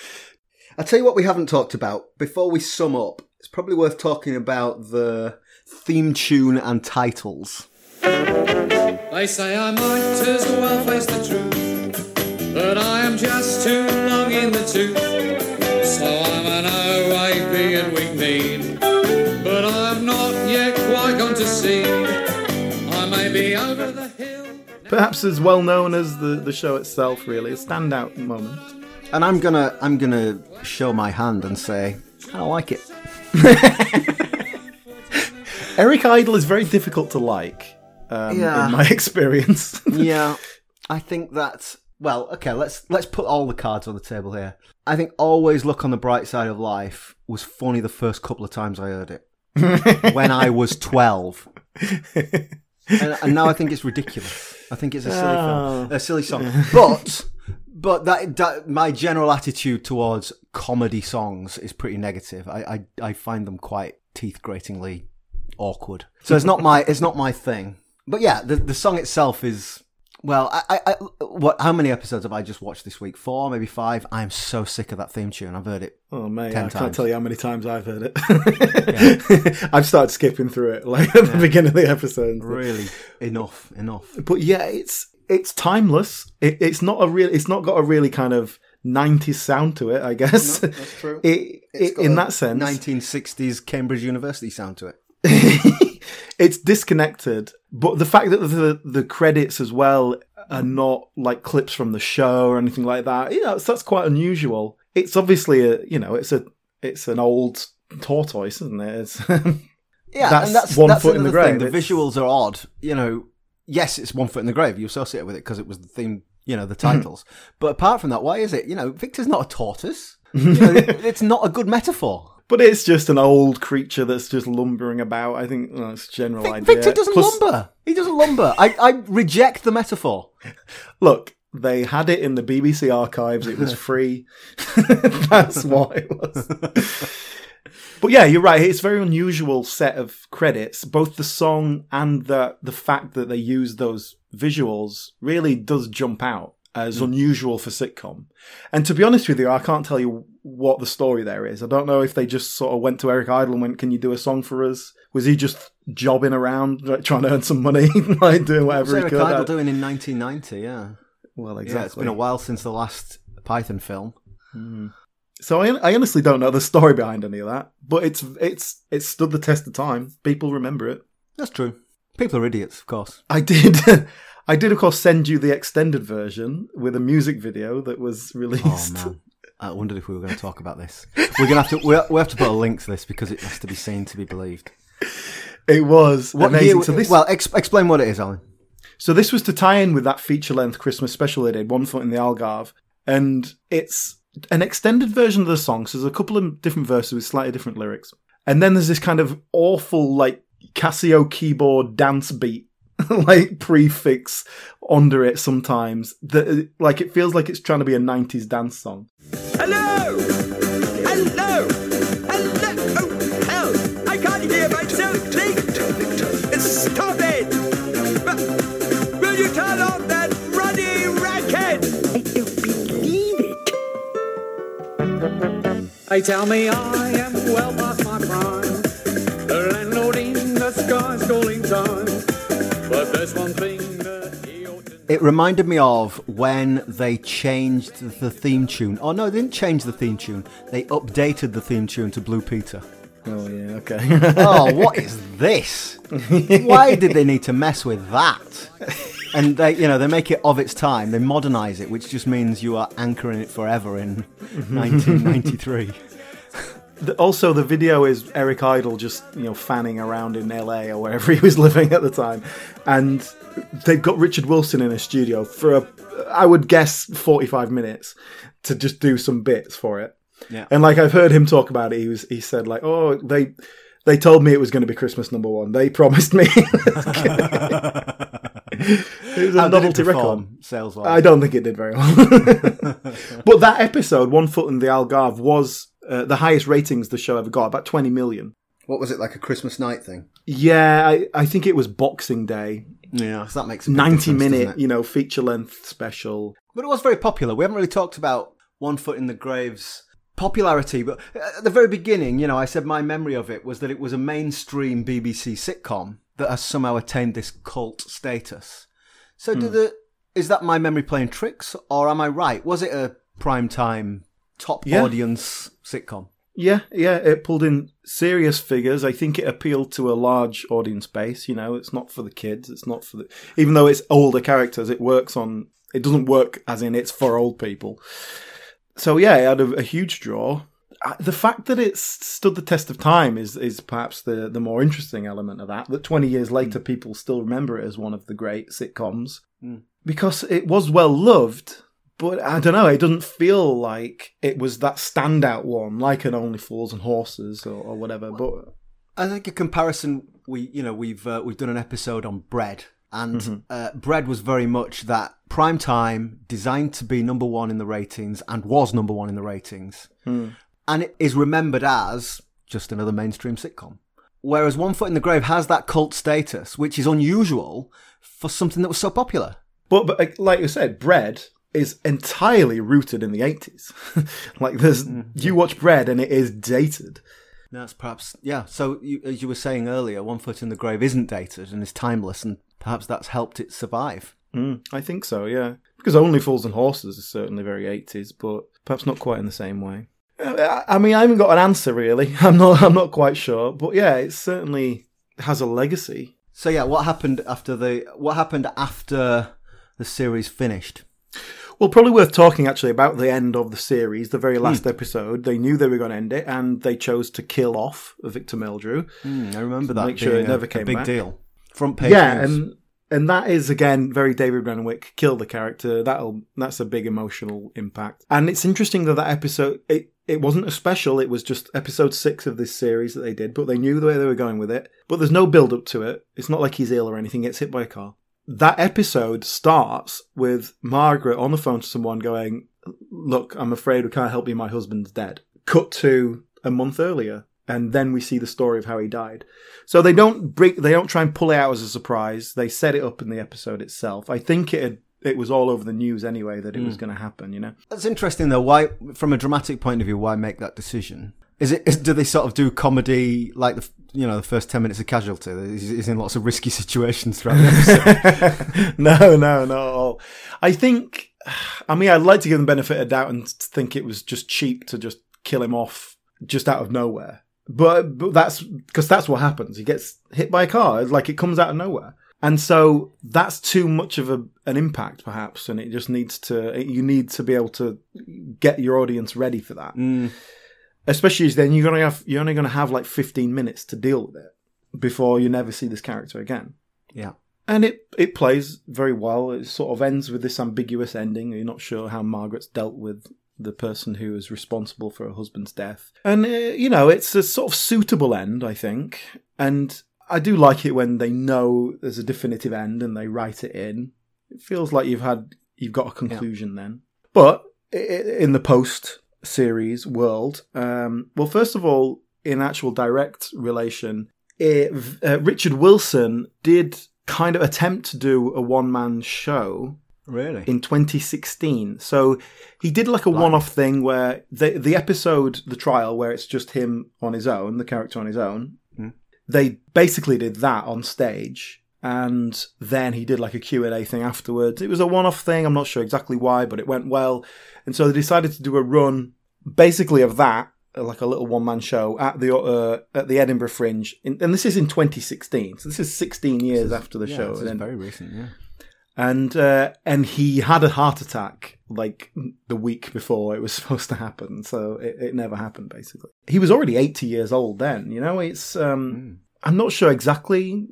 [SPEAKER 2] I'll tell you what we haven't talked about. Before we sum up, it's probably worth talking about the theme tune and titles.
[SPEAKER 6] They say I might as well face the truth, but I am just too long in the tooth. So
[SPEAKER 1] perhaps as well known as the, the show itself. Really, a standout moment.
[SPEAKER 2] And I'm gonna I'm gonna show my hand and say I like it.
[SPEAKER 1] Eric Idle is very difficult to like. Um,
[SPEAKER 2] Yeah.
[SPEAKER 1] in my experience.
[SPEAKER 2] yeah, I think that. Well, okay, let's let's put all the cards on the table here. I think "Always Look on the Bright Side of Life" was funny the first couple of times I heard it when I was twelve, and, and now I think it's ridiculous. I think it's a silly film, oh. a silly song. But but that, that my general attitude towards comedy songs is pretty negative. I I, I find them quite teeth gratingly awkward. So it's not my it's not my thing. But yeah, the the song itself is well. I, I, what? How many episodes have I just watched this week? Four, maybe five. I'm so sick of that theme tune. I've heard it.
[SPEAKER 1] Oh mate,
[SPEAKER 2] Ten
[SPEAKER 1] I can't tell you how many times I've heard it. I've started skipping through it like at the beginning of the episode.
[SPEAKER 2] Really, enough, enough.
[SPEAKER 1] But yeah, it's it's timeless. It, it's not a real. It's not got a really kind of '90s sound to it. I guess
[SPEAKER 2] that's true.
[SPEAKER 1] It, it in that sense,
[SPEAKER 2] 1960s Cambridge University sound to it.
[SPEAKER 1] it's disconnected. But the fact that the the credits as well are not like clips from the show or anything like that, you know, that's, that's quite unusual. It's obviously a you know, it's a it's an old tortoise, isn't it? It's,
[SPEAKER 2] Yeah,
[SPEAKER 1] That's
[SPEAKER 2] and that's
[SPEAKER 1] one
[SPEAKER 2] that's
[SPEAKER 1] foot in the
[SPEAKER 2] another thing.
[SPEAKER 1] grave.
[SPEAKER 2] The
[SPEAKER 1] It's-
[SPEAKER 2] visuals are odd. You know, yes, it's one foot in the grave. You associate it with it because it was the theme. You know, the
[SPEAKER 1] Mm-hmm.
[SPEAKER 2] titles. but apart from that, why is it? You know, Victor's not a tortoise. You know, it- it's not a good metaphor.
[SPEAKER 1] But it's just an old creature that's just lumbering about. I think well, that's a general
[SPEAKER 2] Vic-
[SPEAKER 1] idea.
[SPEAKER 2] Victor doesn't
[SPEAKER 1] Plus-
[SPEAKER 2] lumber. He doesn't lumber. I, I reject the metaphor.
[SPEAKER 1] Look, they had it in the BBC archives. It was free. That's what it was. But yeah, you're right. It's a very unusual set of credits. Both the song and the the fact that they use those visuals really does jump out as hmm. unusual for sitcom. And to be honest with you, I can't tell you what the story there is. I don't know if they just sort of went to Eric Idle and went, "Can you do a song for us?" Was he just jobbing around, like, trying to earn some money, like doing whatever he
[SPEAKER 2] Eric
[SPEAKER 1] could?
[SPEAKER 2] Idle
[SPEAKER 1] uh,
[SPEAKER 2] doing in 1990? Yeah.
[SPEAKER 1] well,
[SPEAKER 2] Yeah,
[SPEAKER 1] exactly.
[SPEAKER 2] it's been a while since the last Python film. Hmm.
[SPEAKER 1] So I, I honestly don't know the story behind any of that, but it's it's it's stood the test of time. People remember it.
[SPEAKER 2] That's true. People are idiots, of course.
[SPEAKER 1] I did, I did of course send you the extended version with a music video that was
[SPEAKER 2] Oh
[SPEAKER 1] released.
[SPEAKER 2] man, I wondered if we were going to talk about this. We're going to have to we have to put a link to this because it has to be seen to be believed.
[SPEAKER 1] It was
[SPEAKER 2] What
[SPEAKER 1] amazing.
[SPEAKER 2] year-
[SPEAKER 1] so this,
[SPEAKER 2] well, ex- explain what it is, Alan.
[SPEAKER 1] so this was to tie in with that feature length Christmas special they did, One Foot in the Algarve, and it's an extended version of the song. So there's a couple of different verses with slightly different lyrics, and then there's this kind of awful like Casio keyboard dance beat like prefix under it sometimes that like it feels like it's trying to be a 90s dance song
[SPEAKER 7] Hello! Hello! Hello! Oh, hell! I can't hear myself think! Stop it! Will- Will you turn off that ruddy racket?
[SPEAKER 4] I don't believe it.
[SPEAKER 6] They tell me I am
[SPEAKER 2] It reminded me of when they changed the theme tune. Oh no, they didn't change the theme tune. They updated the theme tune to Blue Peter.
[SPEAKER 1] oh yeah okay
[SPEAKER 2] Oh, what is this? Why did they need to mess with that? And they, you know, they make it of its time. They modernize it, which just means you are anchoring it forever in 1993.
[SPEAKER 1] Also the video is eric idle just you know fanning around in la or wherever he was living at the time and they've got richard wilson in a studio for a i would guess 45 minutes to just do some bits for it
[SPEAKER 2] Yeah.
[SPEAKER 1] and like i've heard him talk about it he was he said like oh they they told me it was going to be christmas number one they promised me it was a
[SPEAKER 2] How
[SPEAKER 1] novelty record
[SPEAKER 2] sales-wise?
[SPEAKER 1] I don't think it did very well. but that episode, One Foot in the Algarve, was uh, the highest ratings the show ever got, about 20 million.
[SPEAKER 2] What was it like a Christmas night thing?
[SPEAKER 1] Yeah, I, I think it was Boxing Day.
[SPEAKER 2] Yeah, so that makes a big
[SPEAKER 1] 90 minute, you know, feature length special.
[SPEAKER 2] But it was very popular. We haven't really talked about One Foot in the Grave's popularity, but at the very beginning, you know, I said my memory of it was that it was a mainstream BBC sitcom that has somehow attained this cult status. So,
[SPEAKER 1] Hmm.
[SPEAKER 2] do the is that my memory playing tricks, or am I right? Was it a prime time top
[SPEAKER 1] Yeah.
[SPEAKER 2] audience sitcom?
[SPEAKER 1] Yeah, yeah, it pulled in serious figures. I think it appealed to a large audience base. You know, it's not for the kids. It's not for the. Even though it's older characters, it works on. It doesn't work as in it's for old people. So yeah, it had a, a huge draw. Uh, The fact that it's stood the test of time is is perhaps the the more interesting element of that. That twenty years later, people still remember it as one of the great sitcoms because it was well loved. But I don't know. It doesn't feel like it was that standout one, like an Only Fools and Horses or, or whatever. But
[SPEAKER 2] I think a comparison we you know we've uh, we've done an episode on bread and uh, bread was very much that prime time designed to be number one in the ratings and was number one in the ratings and it is remembered as just another mainstream sitcom whereas one foot in the grave has that cult status which is unusual for something that was so popular
[SPEAKER 1] But, but like you said, Bread is entirely rooted in the 80s. like, there's, you watch Bread and it is dated.
[SPEAKER 2] that's perhaps yeah so you, as you were saying earlier one foot in the grave isn't dated and is timeless and perhaps that's helped it survive
[SPEAKER 1] Mm, I think so, yeah. Because Only Fools and Horses is certainly very 80s, but perhaps not quite in the same way. Uh, I I mean, I haven't got an answer really. I'm not. I'm not quite sure, but yeah, it certainly has a legacy.
[SPEAKER 2] So yeah, what happened after the what happened after the series finished?
[SPEAKER 1] Well, probably worth talking actually about the end of the series, the very last episode. They knew they were going to end it, and they chose to kill off Victor Meldrew.
[SPEAKER 2] Hmm, I remember that.
[SPEAKER 1] Make sure it never
[SPEAKER 2] a,
[SPEAKER 1] came
[SPEAKER 2] a big
[SPEAKER 1] back.
[SPEAKER 2] deal. Front page.
[SPEAKER 1] yeah,
[SPEAKER 2] news.
[SPEAKER 1] and and that is again very David Renwick. Kill the character. That'll that's a big emotional impact. And it's interesting that that episode it it wasn't a special. It was just episode six of this series that they did. But they knew the way they were going with it. But there's no build up to it. It's not like he's ill or anything. Gets hit by a car. That episode starts with Margaret on the phone to someone going, "Look, I'm afraid we can't help you. My husband's dead." Cut to a month earlier, and then we see the story of how he died. So they don't break. They don't try and pull it out as a surprise. They set it up in the episode itself. I think it had, it was all over the news anyway that it was mm. going to happen. You know.
[SPEAKER 2] That's interesting though. Why, from a dramatic point of view, why make that decision? Is it? Is, do they sort of do comedy like the you know the first ten minutes of Casualty? He's, he's in lots of risky situations throughout the episode.
[SPEAKER 1] no, no, not at all. I think. I mean, I'd like to give them benefit of doubt and think it was just cheap to just kill him off just out of nowhere. But, but that's because that's what happens. He gets hit by a car. It's like it comes out of nowhere. And so that's too much of a, an impact, perhaps, and it just needs to. You need to be able to get your audience ready for that. Mm. Especially as then you're gonna have you're only gonna have like 15 minutes to deal with it before you never see this character again
[SPEAKER 2] yeah.
[SPEAKER 1] and it it plays very well. It sort of ends with this ambiguous ending. You're not sure how Margaret's dealt with the person who is responsible for her husband's death, and uh, you know it's a sort of suitable end, I think. And I do like it when they know there's a definitive end and they write it in. It feels like you've had you've got a conclusion then. But in the post series world, um, well, first of all, in actual direct relation, it, uh, Richard Wilson did kind of attempt to do a one man show
[SPEAKER 2] Really?
[SPEAKER 1] in 2016. So he did like a one off thing where the the episode, the trial, where it's just him on his own, the character on his own. They basically did that on stage. And then he did like a Q&A thing afterwards. It was a one-off thing. I'm not sure exactly why, but it went well. And so they decided to do a run basically of that, like a little one-man show at the uh, at the Edinburgh Fringe. In, and this is in 2016. So this is 16 years after the
[SPEAKER 2] yeah,
[SPEAKER 1] show.
[SPEAKER 2] this is very recent. Yeah.
[SPEAKER 1] and uh, and he had a heart attack like the week before it was supposed to happen, so it, it never happened. Basically, he was already eighty years old then. You know, it's um, I'm not sure exactly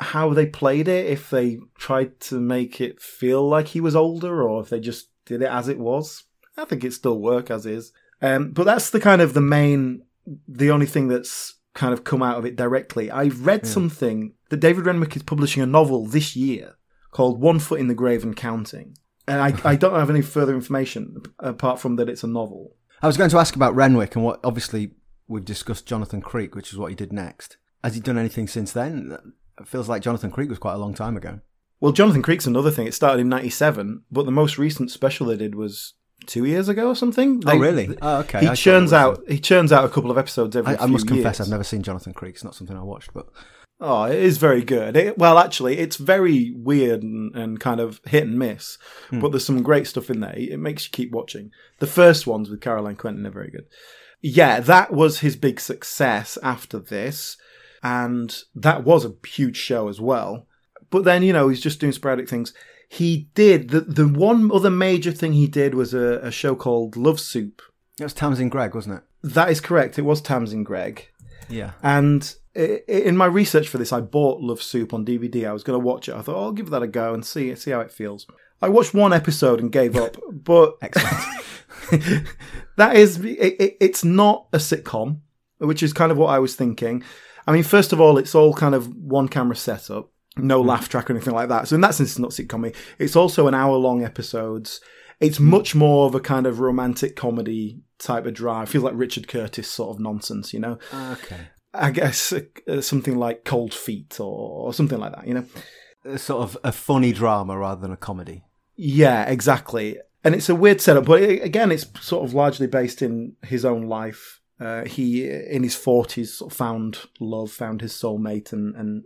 [SPEAKER 1] how they played it. If they tried to make it feel like he was older, or if they just did it as it was. I think it still work as is. Um, but that's the kind of the main, the only thing that's kind of come out of it directly. I've read something that David Renwick is publishing a novel this year called One Foot in the Grave and Counting. And I, I don't have any further information apart from that it's a novel.
[SPEAKER 2] I was going to ask about Renwick and what. Obviously, we've discussed Jonathan Creek, which is what he did next. Has he done anything since then? It feels like Jonathan Creek was quite a long time ago.
[SPEAKER 1] Well, Jonathan Creek's another thing. It started in 97, but the most recent special they did was two years ago or something.
[SPEAKER 2] Oh, really? Oh, okay.
[SPEAKER 1] He
[SPEAKER 2] I
[SPEAKER 1] churns out. He churns out a couple of episodes every.
[SPEAKER 2] I, I must confess,
[SPEAKER 1] years.
[SPEAKER 2] I've never seen Jonathan Creek. It's not something I watched, but
[SPEAKER 1] Oh, it is very good. It, well, actually, it's very weird and, and kind of hit and miss, hmm. but there's some great stuff in there. It makes you keep watching. The first ones with Caroline Quentin are very good. yeah, that was his big success after this, and that was a huge show as well. But then, you know, he's just doing sporadic things. He did the the one other major thing he did was a, a show called Love Soup.
[SPEAKER 2] It was Tamsin Greig, wasn't it?
[SPEAKER 1] That is correct. It was Tamsin Greig.
[SPEAKER 2] Yeah.
[SPEAKER 1] And in my research for this, I bought Love Soup on DVD. I was going to watch it. I thought, oh, I'll give that a go and see see how it feels. I watched one episode and gave up, but
[SPEAKER 2] Excellent.
[SPEAKER 1] that is it, it, it's not a sitcom, which is kind of what I was thinking. I mean, first of all, it's all kind of one camera setup, no hmm. laugh track or anything like that. So in that sense, it's not sitcom. It's also an hour long episodes. It's hmm. much more of a kind of romantic comedy type of drive. It feels like Richard Curtis sort of nonsense, you know.
[SPEAKER 2] okay.
[SPEAKER 1] I guess uh, uh, something like Cold Feet or, or something like that, you know.
[SPEAKER 2] A sort of a funny drama rather than a comedy.
[SPEAKER 1] Yeah, exactly. And it's a weird setup, but it, again, it's sort of largely based in his own life. Uh, he, in his forties, sort of found love, found his soulmate, and and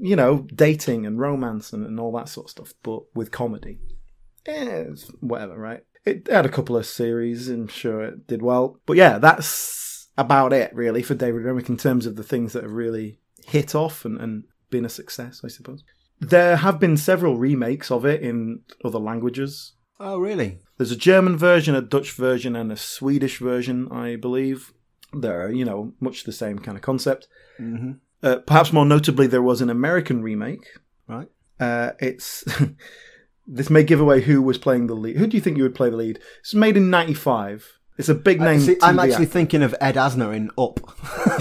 [SPEAKER 1] you know, dating and romance and, and all that sort of stuff, but with comedy. Yeah, whatever, right? It had a couple of series, and sure it did well. But yeah, that's about it really for David Renwick in terms of the things that have really hit off and, and been a success, I suppose. There have been several remakes of it in other languages.
[SPEAKER 2] Oh, really?
[SPEAKER 1] There's a German version, a Dutch version, and a Swedish version, I believe. They're, you know, much the same kind of concept.
[SPEAKER 2] Mm-hmm.
[SPEAKER 1] Uh, perhaps more notably, there was an American remake.
[SPEAKER 2] Right.
[SPEAKER 1] Uh, it's this may give away who was playing the lead. Who do you think you would play the lead? It's made in '95. It's a big name.
[SPEAKER 2] Uh, See, I'm actually
[SPEAKER 1] act-
[SPEAKER 2] thinking of Ed Asner in Up.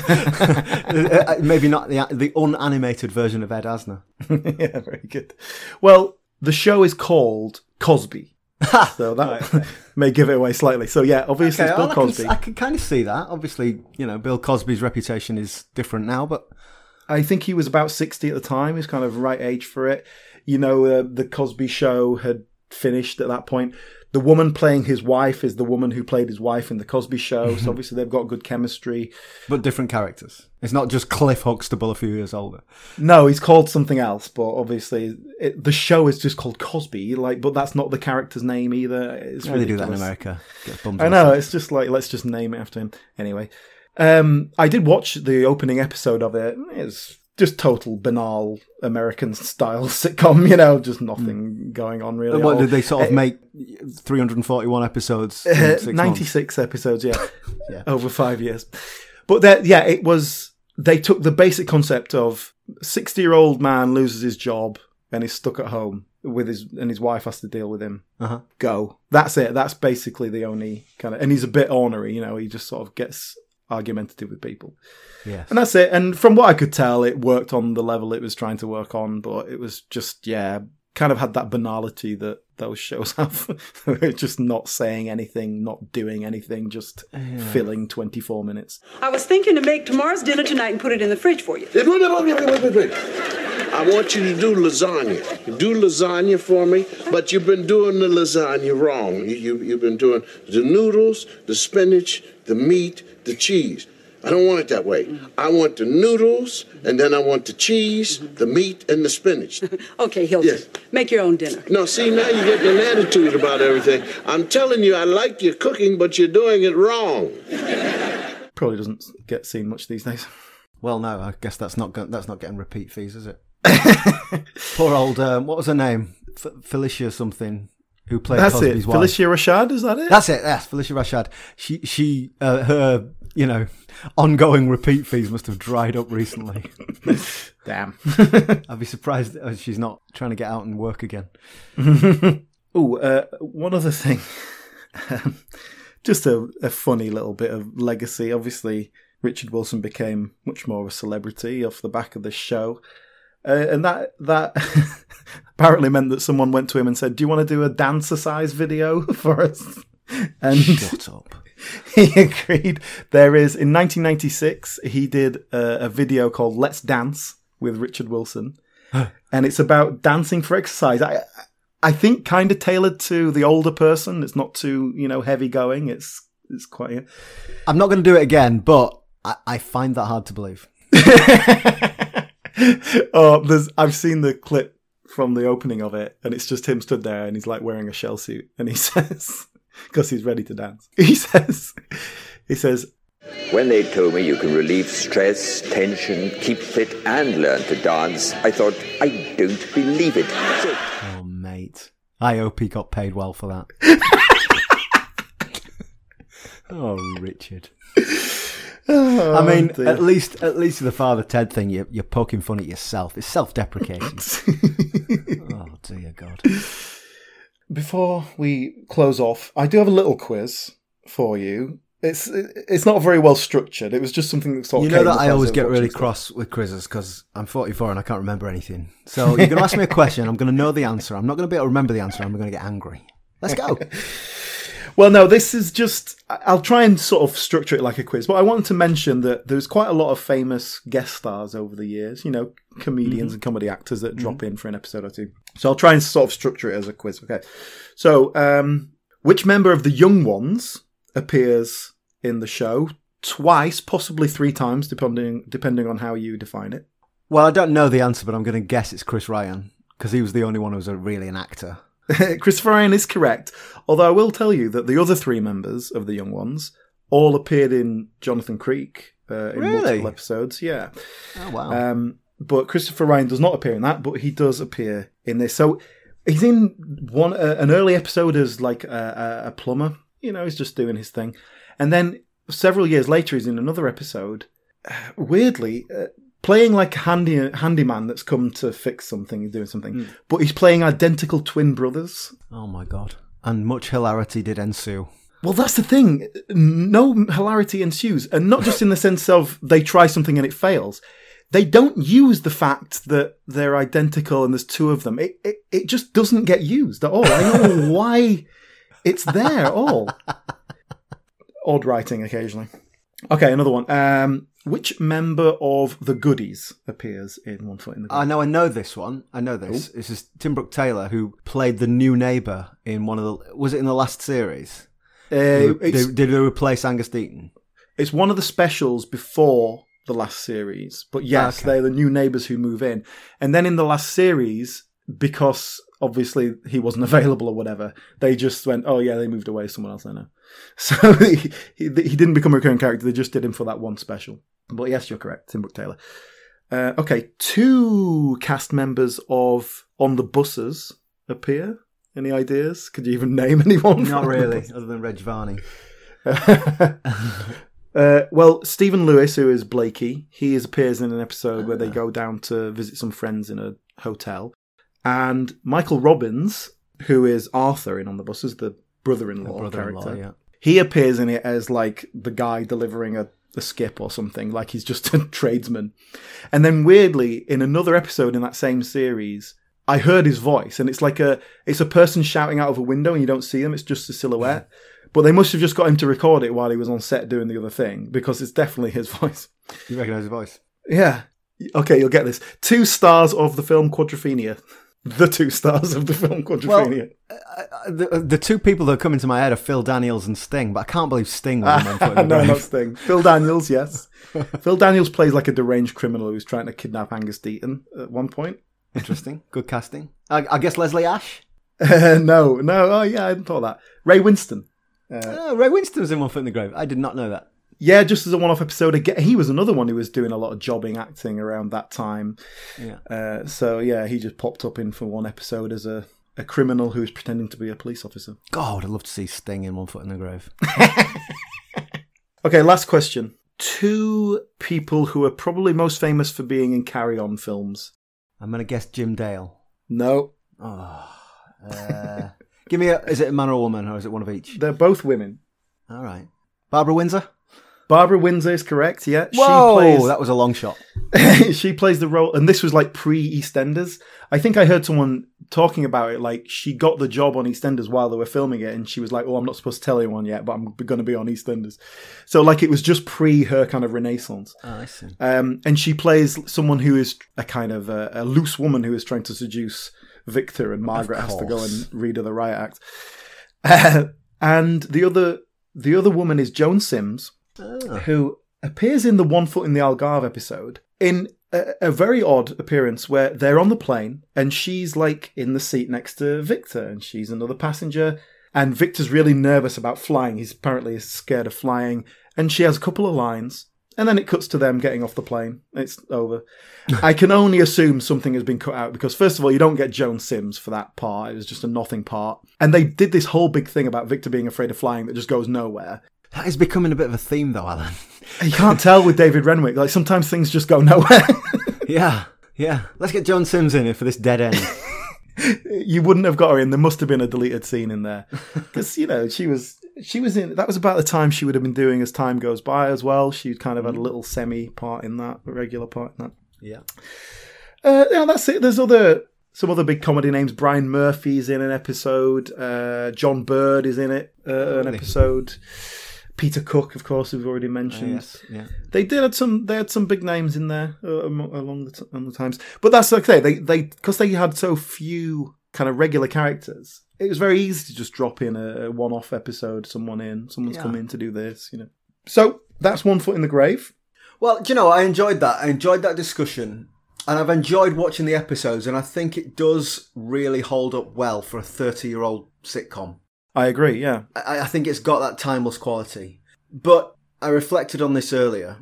[SPEAKER 2] Uh, Maybe not the the unanimated version of Ed Asner.
[SPEAKER 1] yeah, very good. Well, the show is called Cosby, so that may give it away slightly. So yeah, obviously it's Bill
[SPEAKER 2] well, I can-
[SPEAKER 1] Cosby.
[SPEAKER 2] I can, kind of see that. Obviously, you know, Bill Cosby's reputation is different now, but
[SPEAKER 1] I think he was about 60 at the time. He's kind of right age for it. You know, uh, the Cosby show had finished at that point. The woman playing his wife is the woman who played his wife in the Cosby show. so obviously they've got good chemistry.
[SPEAKER 2] but different characters. It's not just Cliff Huxtable a few years older.
[SPEAKER 1] No, he's called something else, but obviously it, the show is just called Cosby. Like, but that's not the character's name either. It's
[SPEAKER 2] Yeah, they do that in. America. Get
[SPEAKER 1] I know. It's just like let's just name it after him. Anyway, um, I did watch the opening episode of it. It's just total banal American style sitcom. You know, just nothing going on really.
[SPEAKER 2] And what did they sort of
[SPEAKER 1] Uh,
[SPEAKER 2] make 341 episodes?
[SPEAKER 1] uh,
[SPEAKER 2] six months?
[SPEAKER 1] 96 episodes, yeah,
[SPEAKER 2] Yeah.
[SPEAKER 1] over five years. But that, yeah, it was. They took the basic concept of sixty-year-old man loses his job and is stuck at home with his and his wife has to deal with him.
[SPEAKER 2] Uh-huh.
[SPEAKER 1] Go. That's it. That's basically the only kind of. And he's a bit ornery, you know. He just sort of gets argumentative with people,
[SPEAKER 2] Yes.
[SPEAKER 1] and that's it. And from what I could tell, it worked on the level it was trying to work on, but it was just yeah, kind of had that banality that those shows have. just not saying anything, not doing anything, just filling twenty-four minutes.
[SPEAKER 8] I was thinking to make tomorrow's dinner tonight and put it in the fridge for you.
[SPEAKER 5] I want you to do lasagna. Do lasagna for me, but you've been doing the lasagna wrong. You, you, you've been doing the noodles, the spinach, the meat, the cheese. I don't want it that way. Mm-hmm. I want the noodles, and then I want the cheese, mm-hmm. the meat, and the spinach.
[SPEAKER 8] Okay, Hilton.
[SPEAKER 5] Yes.
[SPEAKER 8] Make your own dinner.
[SPEAKER 5] No, see, now you're getting an attitude about everything. I'm telling you, I like your cooking, but you're doing it wrong.
[SPEAKER 1] Probably doesn't get seen much these days.
[SPEAKER 2] Well, no, I guess that's not go- that's not getting repeat fees, is it? Poor old um, what was her name? F- Phylicia something who played
[SPEAKER 1] That's
[SPEAKER 2] Cosby's
[SPEAKER 1] it.
[SPEAKER 2] wife.
[SPEAKER 1] Phylicia Rashad, is that it?
[SPEAKER 2] That's it. Yes, Phylicia Rashad. She she uh, her you know ongoing repeat fees must have dried up recently.
[SPEAKER 1] Damn.
[SPEAKER 2] I'd be surprised uh, she's not trying to get out and work again.
[SPEAKER 1] Oh, uh, one other thing. Um, Just a, a funny little bit of legacy. Obviously, Richard Wilson became much more of a celebrity off the back of this show. Uh, and that that apparently meant that someone went to him and said, "Do you want to do a dancer-size video for us?" And
[SPEAKER 2] Shut up.
[SPEAKER 1] he agreed. There is in 1996 he did a, a video called "Let's Dance" with Richard Wilson, and it's about dancing for exercise. I I think kind of tailored to the older person. It's not too you know heavy going. It's it's quite.
[SPEAKER 2] I'm not going to do it again, but I, I find that hard to believe.
[SPEAKER 1] oh, there's I've seen the clip from the opening of it, and it's just him stood there, and he's like wearing a shell suit, and he says, because he's ready to dance, he says, he says,
[SPEAKER 9] When they told me you can relieve stress, tension, keep fit, and learn to dance, I thought, I don't believe it. So
[SPEAKER 2] Oh, mate. I hope he got paid well for that. oh, Richard. I mean, oh,
[SPEAKER 1] dear.
[SPEAKER 2] at least at least the Father Ted thing, you're, you're poking fun at yourself. It's self-deprecating. oh dear God!
[SPEAKER 1] Before we close off, I do have a little quiz for you. It's it's not very well structured. It was just something that sort of
[SPEAKER 2] You know that I always get really
[SPEAKER 1] stuff.
[SPEAKER 2] cross with quizzes because I'm 44 and I can't remember anything. So you're going to ask me a question. I'm going to know the answer. I'm not going to be able to remember the answer. I'm going to get angry. Let's go.
[SPEAKER 1] Well, no, this is just. I'll try and sort of structure it like a quiz, but I wanted to mention that there's quite a lot of famous guest stars over the years, you know, comedians and comedy actors that drop in for an episode or two. So I'll try and sort of structure it as a quiz. Okay. So, um, which member of the Young Ones appears in the show twice, possibly three times, depending depending on how you define it?
[SPEAKER 2] Well, I don't know the answer, but I'm going to guess it's Chris Ryan because he was the only one who was a, really an actor.
[SPEAKER 1] Christopher Ryan is correct, although I will tell you that the other three members of the Young Ones all appeared in Jonathan Creek uh, in
[SPEAKER 2] Really?
[SPEAKER 1] multiple episodes. Yeah.
[SPEAKER 2] Oh wow!
[SPEAKER 1] Um, but Christopher Ryan does not appear in that, but he does appear in this. So he's in one uh, an early episode as like a, a, a plumber. You know, he's just doing his thing, and then several years later, he's in another episode. Uh, weirdly, uh, playing like a handy handyman that's come to fix something, he's doing something, but he's playing identical twin brothers.
[SPEAKER 2] oh my god! And much hilarity did ensue.
[SPEAKER 1] Well, that's the thing. No hilarity ensues, and not just in the sense of they try something and it fails. They don't use the fact that they're identical and there's two of them. It it, it just doesn't get used at all. I don't know why it's there at all. Odd writing occasionally. Okay, another one. Um, which member of the Goodies appears in One Foot in the Grave?
[SPEAKER 2] I know, I know this one. I know this. This is Tim Brooke Taylor who played the new neighbour in one of the. Was it in the last series?
[SPEAKER 1] Uh,
[SPEAKER 2] Did they, did they replace Angus Deayton?
[SPEAKER 1] It's one of the specials before the last series. But yes,
[SPEAKER 2] Okay.
[SPEAKER 1] they're the new neighbours who move in. And then in the last series, because obviously he wasn't available or whatever, they just went, oh yeah, they moved away. Someone else I know. So he, he, he didn't become a recurring character. They just did him for that one special. But yes, you're correct. Tim Brooke Taylor. Uh, okay, two cast members of On the Buses appear. Any ideas? Could you even name anyone?
[SPEAKER 2] Not
[SPEAKER 1] from On the
[SPEAKER 2] really, other than Reg Varney.
[SPEAKER 1] uh, well, Stephen Lewis, who is Blakey, he is, appears in an episode where they go down to visit some friends in a hotel. And Michael Robbins, who is Arthur in On the Buses, the brother-in-law,
[SPEAKER 2] Brother-in-law,
[SPEAKER 1] character,
[SPEAKER 2] yeah.
[SPEAKER 1] he appears in it as like the guy delivering a, a skip or something, like he's just a tradesman. And then weirdly, in another episode in that same series, I heard his voice, and it's like a it's a person shouting out of a window, and you don't see them; it's just a silhouette. But they must have just got him to record it while he was on set doing the other thing because it's definitely his voice.
[SPEAKER 2] You recognise the voice?
[SPEAKER 1] Yeah. Okay, you'll get this. Two stars of the film Quadrophenia. The two stars of the film Quadrophenia.
[SPEAKER 2] Uh, The, the two people that come into my head are Phil Daniels and Sting, but I can't believe Sting was in One Foot in the
[SPEAKER 1] no,
[SPEAKER 2] Grave.
[SPEAKER 1] not Sting. Phil Daniels, yes. Phil Daniels plays like a deranged criminal who's trying to kidnap Angus Deayton at one point.
[SPEAKER 2] Interesting. Good casting. I, I guess Leslie Ash?
[SPEAKER 1] Uh, no, no. Oh, yeah, I hadn't thought of that. Ray Winstone.
[SPEAKER 2] Oh, Ray Winstone was in One Foot in the Grave. I did not know that.
[SPEAKER 1] Yeah, just as a one-off episode. Again, he was another one who was doing a lot of jobbing acting around that time.
[SPEAKER 2] Yeah.
[SPEAKER 1] Uh, so yeah, he just popped up in for one episode as a, a criminal who was pretending to be a police officer.
[SPEAKER 2] God, I'd love to see Sting in One Foot in the Grave.
[SPEAKER 1] Okay, last question. Two people who are probably most famous for being in Carry On films.
[SPEAKER 2] I'm going to guess Jim Dale.
[SPEAKER 1] No,
[SPEAKER 2] Oh. Uh, give me a. Is it a man or a woman, or is it one of each?
[SPEAKER 1] they're both women.
[SPEAKER 2] All right. Barbara Windsor?
[SPEAKER 1] Barbara Windsor is correct. Yeah,
[SPEAKER 2] Whoa!
[SPEAKER 1] she plays.
[SPEAKER 2] That was a long shot.
[SPEAKER 1] she plays the role, and this was like pre EastEnders. I think I heard someone talking about it. Like she got the job on EastEnders while they were filming it, and she was like, "Oh, I'm not supposed to tell anyone yet, but I'm going to be on EastEnders." So like it was just pre her kind of renaissance.
[SPEAKER 2] Oh, I see.
[SPEAKER 1] Um, and she plays someone who is a kind of a, a loose woman who is trying to seduce Victor, and Margaret has to go and read her the riot act. Uh, and the other the other woman is Joan Sims,
[SPEAKER 2] Ah.
[SPEAKER 1] who appears in the One Foot in the Algarve episode in a, a very odd appearance where they're on the plane and she's like in the seat next to Victor and she's another passenger. And Victor's really nervous about flying. He's apparently scared of flying. And she has a couple of lines. And then it cuts to them getting off the plane. It's over. I can only assume something has been cut out because, first of all, you don't get Joan Sims for that part. It was just a nothing part. And they did this whole big thing about Victor being afraid of flying that just goes nowhere.
[SPEAKER 2] That is becoming a bit of a theme, though, Alan.
[SPEAKER 1] You can't tell with David Renwick. Like, sometimes things just go nowhere.
[SPEAKER 2] yeah, yeah. Let's get Joan Sims in here for this dead end.
[SPEAKER 1] you wouldn't have got her in. There must have been a deleted scene in there because you know she was she was in. That was about the time she would have been doing as time goes by as well. She kind of had a little semi part in that, a regular part in that.
[SPEAKER 2] yeah.
[SPEAKER 1] Uh, yeah, that's it. There's other some other big comedy names. Brian Murphy's in an episode. Uh, John Bird is in it. Uh, an episode. Peter Cook, of course, we've already mentioned.
[SPEAKER 2] yes, yeah.
[SPEAKER 1] They did had some. They had some big names in there uh, along the, t- along the times. But that's okay. They they because they had so few kind of regular characters. It was very easy to just drop in a, a one-off episode. Someone in. Someone's
[SPEAKER 2] Yeah.
[SPEAKER 1] come in to do this. You know. So that's one foot in the grave.
[SPEAKER 2] Well, you know, I enjoyed that. I enjoyed that discussion. And I've enjoyed watching the episodes, and I think it does really hold up well for a 30 year old sitcom.
[SPEAKER 1] I agree. Yeah.
[SPEAKER 2] I, I think it's got that timeless quality. But I reflected on this earlier.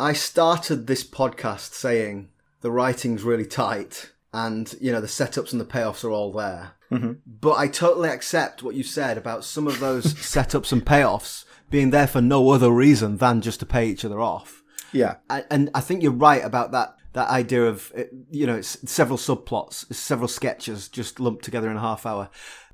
[SPEAKER 2] I started this podcast saying the writing's really tight and, you know, the setups and the payoffs are all there. But I totally accept what you said about some of those setups and payoffs being there for no other reason than just to pay each other off.
[SPEAKER 1] Yeah.
[SPEAKER 2] I- and I think you're right about that. That idea of uh, you know, it's several subplots, several sketches just lumped together in a half hour.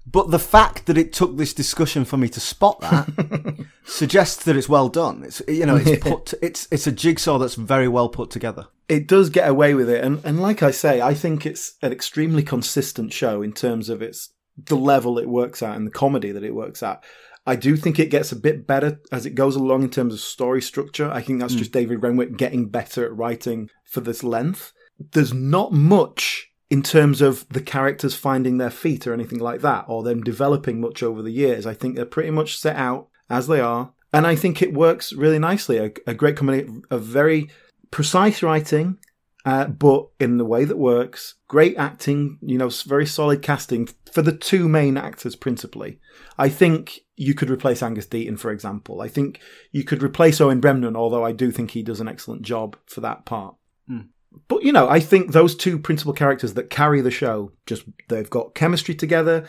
[SPEAKER 2] But the fact that it took this discussion for me to spot that suggests that it's well done. It's you know, it's put, it's it's a jigsaw that's very well put together.
[SPEAKER 1] it does get away with it. And and like i say i think it's an extremely consistent show in terms of its the level it works at and the comedy that it works at. I do think it gets a bit better as it goes along in terms of story structure. I think that's hmm. just david renwick getting better at writing for this length. There's not much in terms of the characters finding their feet or anything like that or them developing much over the years i think they're pretty much set out as they are and i think it works really nicely a, a great comedy a very precise writing, uh, but in the way that works. Great acting, you know, very solid casting for the two main actors principally. I think you could replace Angus Deayton, for example. I think you could replace Owen Brenman, although I do think he does an excellent job for that part. But you know, I think those two principal characters that carry the show just they've got chemistry together.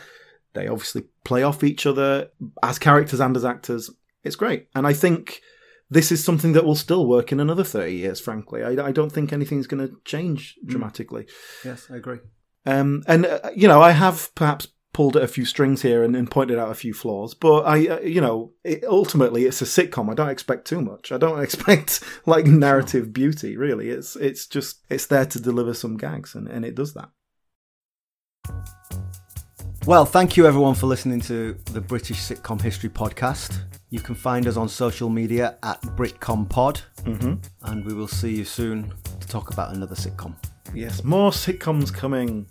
[SPEAKER 1] They obviously play off each other as characters and as actors. It's great, and I think this is something that will still work in another 30 years, frankly. I, I don't think anything's going to change dramatically.
[SPEAKER 2] Yes, I agree.
[SPEAKER 1] Um, and, uh, you know, I have perhaps pulled at a few strings here and, and pointed out a few flaws, but I, uh, you know, it, ultimately it's a sitcom. I don't expect too much. I don't expect like narrative beauty, really. It's, it's just, it's there to deliver some gags and, and it does that.
[SPEAKER 2] Well, thank you everyone for listening to the British Sitcom History Podcast. You can find us on social media at BritComPod, mm-hmm. and we will see you soon to talk about another sitcom.
[SPEAKER 1] Yes, more sitcoms coming.